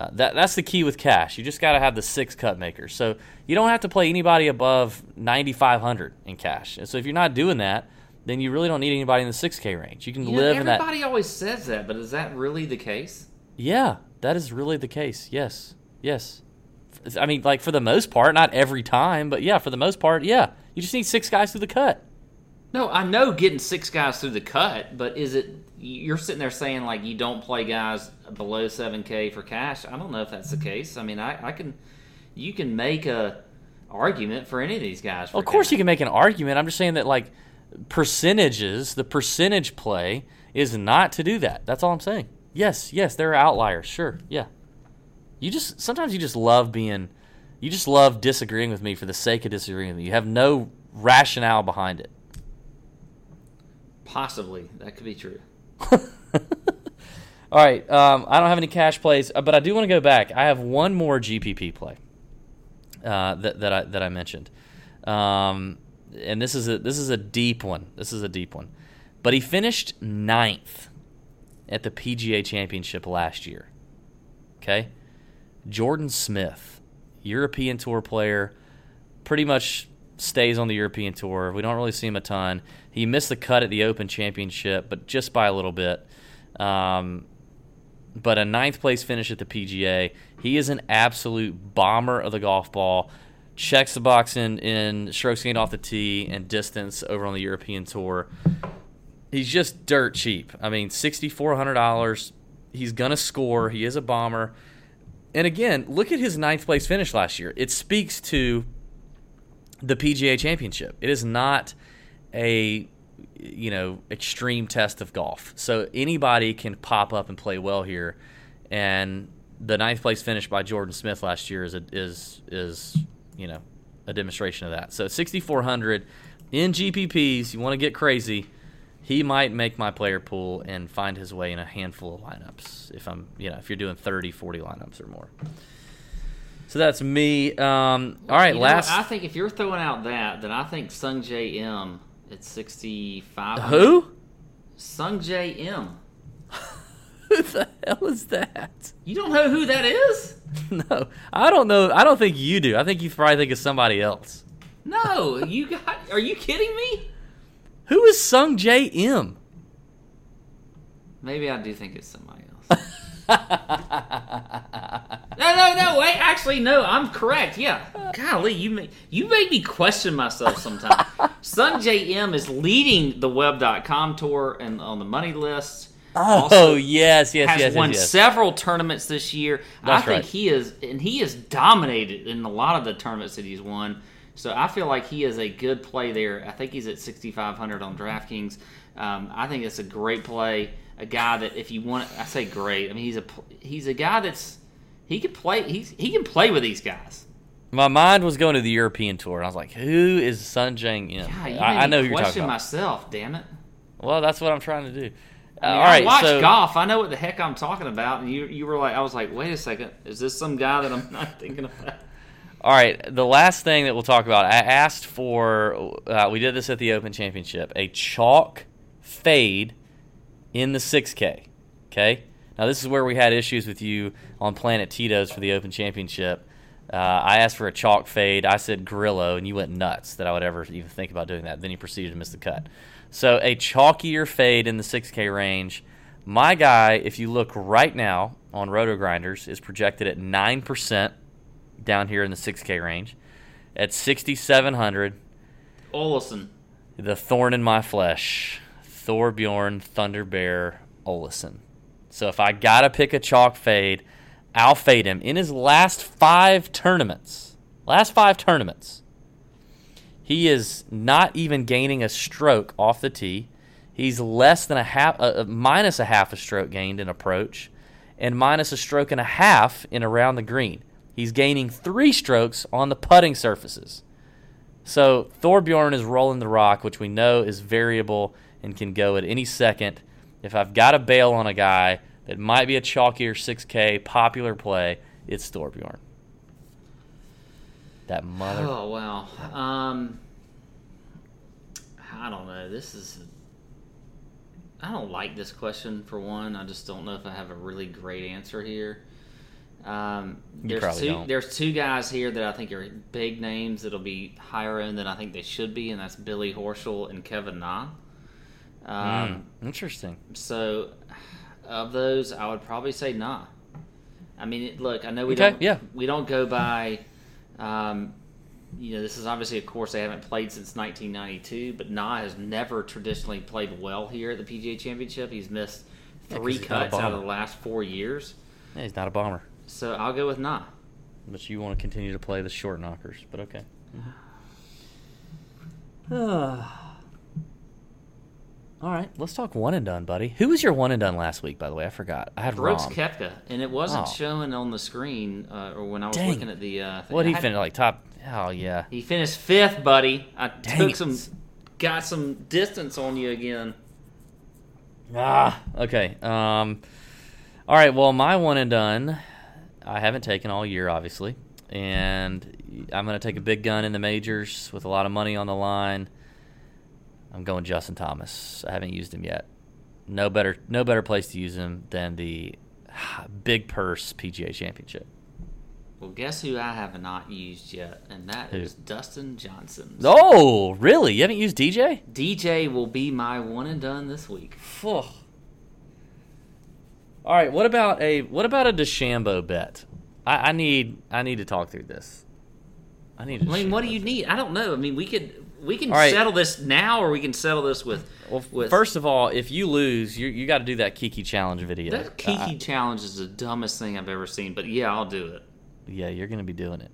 Uh, that that's the key with cash. You just got to have the six cut makers. So you don't have to play anybody above ninety five hundred in cash. And so if you're not doing that, then you really don't need anybody in the six K range. You can
you know,
live in that.
everybody always says that, but is that really the case?
Yeah, that is really the case. Yes, yes. I mean, like for the most part, not every time, but yeah, for the most part, yeah. You just need six guys through the cut.
No, I know getting six guys through the cut, but is it you're sitting there saying like you don't play guys below seven K for cash? I don't know if that's the case. I mean, I, I can you can make a argument for any of these guys. For
Of course,
cash.
you can make an argument. I'm just saying that like percentages, the percentage play is not to do that. That's all I'm saying. Yes, yes, there are outliers. Sure, yeah. You just sometimes you just love being, you just love disagreeing with me for the sake of disagreeing with me. You have no rationale behind it.
possibly that could be true.
All right, um, I don't have any cash plays, uh, but I do want to go back. I have one more GPP play uh, that that I that I mentioned, um, and this is a this is a deep one. This is a deep one, but he finished ninth at the PGA Championship last year. Okay, Jordan Smith, European Tour player, pretty much stays on the European Tour. We don't really see him a ton. He missed the cut at the Open Championship, but just by a little bit. Um, but a ninth place finish at the PGA. He is an absolute bomber of the golf ball. Checks the box in, in strokes gained off the tee and distance over on the European Tour. He's just dirt cheap. I mean, $6,400. He's going to score. He is a bomber. And again, look at his ninth place finish last year. It speaks to the PGA Championship. It is not a you know extreme test of golf. So anybody can pop up and play well here, and the ninth place finish by Jordan Smith last year is a, is is you know a demonstration of that. So 6400 in GPPs, you want to get crazy. He might make my player pool and find his way in a handful of lineups if I'm, you know, if you're doing 30, 40 lineups or more. So that's me. Um, all right,
You
last.
I think if you're throwing out that, then I think Sungjae Im at 65.
Who?
Sungjae Im.
Who the hell is that?
You don't know who that is?
No, I don't know. I don't think you do. I think you probably think of somebody else.
No, you got. Are you kidding me?
Who is Sungjae Im?
Maybe I do think it's somebody. No, no, no. Wait, actually, no. I'm correct. Yeah. Golly, you made you made me question myself sometimes. Sungjae Im is leading the Web.com tour and on the money list.
Oh
Also
yes, yes,
has
yes,
won
yes, yes.
several tournaments this year.
That's
I think
right.
he is, and he has dominated in a lot of the tournaments that he's won. So I feel like he is a good play there. I think he's at 6,500 on DraftKings. Um, I think it's a great play. A guy that if you want, I say great. I mean, he's a he's a guy that's he can play. He's he can play with these guys.
My mind was going to the European tour, and I was like, "Who is Sungjae Im?"
God, you
I, I know who you're talking about.
myself. Damn it.
Well, that's what I'm trying to do. Uh,
I mean,
all right,
I watch
so
golf. I know what the heck I'm talking about. And you you were like, I was like, wait a second, is this some guy that I'm not thinking about?
all right, the last thing that we'll talk about. I asked for. Uh, we did this at the Open Championship. A chalk fade in the 6K. Okay. Now this is where we had issues with you on Planet Tito's for the Open Championship. Uh, I asked for a chalk fade. I said Grillo, and you went nuts that I would ever even think about doing that. Then you proceeded to miss the cut. So a chalkier fade in the 6K range. My guy, if you look right now on RotoGrinders, is projected at nine percent down here in the 6K range. At 6,700,
Olesen.
the thorn in my flesh, Thorbjorn Thunder Bear Olesen. So if I gotta pick a chalk fade, I'll fade him in his last five tournaments. Last five tournaments, he is not even gaining a stroke off the tee. He's less than a half, uh, uh, minus a half a stroke gained in approach, and minus a stroke and a half in around the green. He's gaining three strokes on the putting surfaces. So Thorbjorn is rolling the rock, which we know is variable and can go at any second. If I've got to bail on a guy that might be a chalkier 6K popular play, it's Thorbjorn. That mother.
Oh wow. Um, I don't know. This is. I don't like this question for one. I just don't know if I have a really great answer here. Um, there's
probably
two.
don't.
There's two guys here that I think are big names that'll be higher end than I think they should be, and that's Billy Horschel and Kevin Na. Um,
Hmm, interesting.
So, of those, I would probably say nah. I mean, look, I know we
Okay,
don't
yeah.
we don't go by. Um, you know, this is obviously a course they haven't played since 1992, but Na has never traditionally played well here at the PGA Championship. He's missed
Yeah, 'cause
three
he's
cuts out of the last four years.
Yeah, he's not a bomber,
So I'll go with Na.
but you want to continue to play the short knockers. But okay. All right, let's talk one and done, buddy. Who was your one and done last week? By the way, I forgot. I had
Brooks
Rom.
Koepka, and it wasn't
Oh.
showing on the screen uh, or when I was
Dang.
looking at the. Uh, thing.
What he
had-
finished like top? Oh yeah.
He finished fifth, buddy. I
Dang
took
it.
some, got some distance on you again.
Ah, okay. Um, all right. Well, my one and done, I haven't taken all year, obviously, and I'm going to take a big gun in the majors with a lot of money on the line. I'm going Justin Thomas. I haven't used him yet. No better, no better place to use him than the big purse PGA Championship.
Well, guess who I have not used yet, and that
Who?
is Dustin Johnson.
Oh, really? You haven't used DJ?
DJ will be my one and done this week.
All right. What about a what about a DeChambeau bet? I, I need I need to talk through this. I need.
I mean, what do you need? I don't know. I mean, we could we can
right.
settle this now, or we can settle this with.
Well,
with
first of all, if you lose, you you got to do that Kiki challenge video.
that Kiki
Uh,
challenge is the dumbest thing I've ever seen, but yeah, I'll do it.
yeah, you're going to be doing it.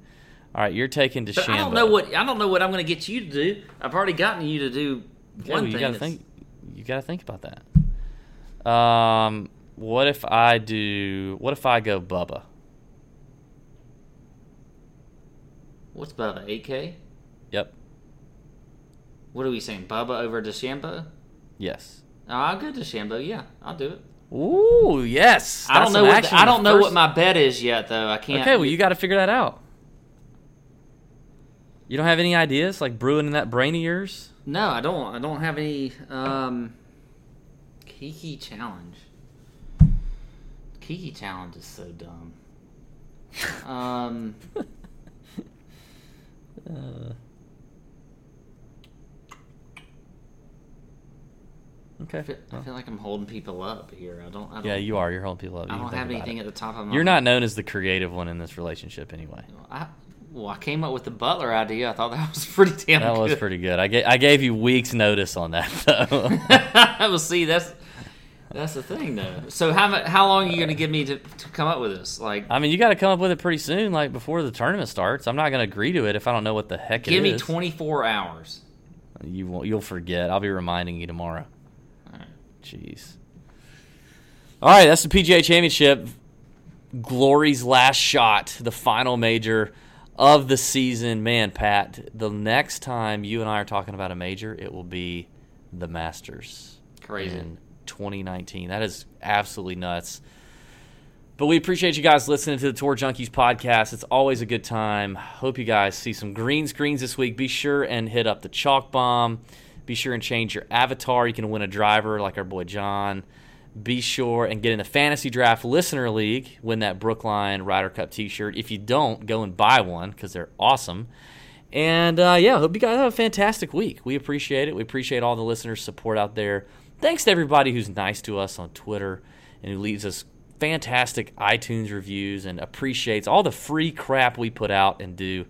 All right, you're taking DeChambeau.
I don't know what I don't know what I'm going to get you to do. I've already gotten you to do
Yeah,
one
well, you
thing.
got to think. You got to think about that. Um, what if I do? What if I go Bubba?
What's Bubba? 8K?
Yep.
What are we saying? Bubba over DeChambeau?
Yes.
Oh, I'll go DeChambeau. Yeah, I'll do it.
Ooh, yes.
I don't know. What
action
I don't know
first-
what my bet is yet, though. I can't.
Okay, well, you got to figure that out. You don't have any ideas like brewing in that brain of yours?
No, I don't. I don't have any. Um, Kiki challenge. Kiki challenge is so dumb. Um,
Okay.
I feel, I feel like I'm holding people up here. I don't. I don't
Yeah, you are. You're holding people up. You
I don't have anything at the top of my.
You're not known as the creative one in this relationship, anyway.
I, well, I came up with the Butler idea. I thought that was pretty damn.
That was pretty good. I gave I gave you weeks notice on that though.
well, see, that's That's the thing, though. So how how long are you going to give me to, to come up with this? Like,
I mean, you got to come up with it pretty soon, like before the tournament starts. I'm not going to agree to it if I don't know what the heck it is.
give me 24 hours.
You won't. You'll forget. I'll be reminding you tomorrow. Jeez. All right, that's the PGA Championship. Glory's last shot, the final major of the season. Man, Pat, the next time you and I are talking about a major, it will be the Masters.
Crazy.
In 2019. That is absolutely nuts. But we appreciate you guys listening to the Tour Junkies podcast. It's always a good time. Hope you guys see some green screens this week. Be sure and hit up the chalk bomb. Be sure and change your avatar. You can win a driver like our boy John. Be sure and get in the Fantasy Draft Listener League. Win that Brookline Ryder Cup t shirt. If you don't, go and buy one because they're awesome. And uh, yeah, hope you guys have a fantastic week. We appreciate it. We appreciate all the listeners' support out there. Thanks to everybody who's nice to us on Twitter and who leaves us fantastic iTunes reviews and appreciates all the free crap we put out and do.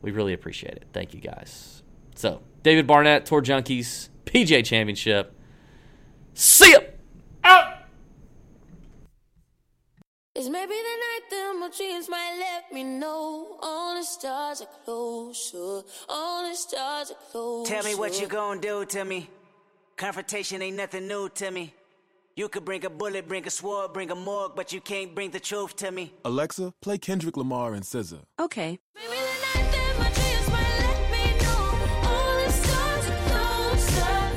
We really appreciate it. Thank you guys. So, David Barnett, Tour Junkies, PGA Championship. See ya! Out!
It's maybe the night that my dreams might let me know. All the stars are closer. All the stars are closer.
Tell me what you gonna do to me. Confrontation ain't nothing new to me. You could bring a bullet, bring a sword, bring a morgue, but you can't bring the truth to me.
Alexa, play Kendrick Lamar and SZA.
Okay.
Maybe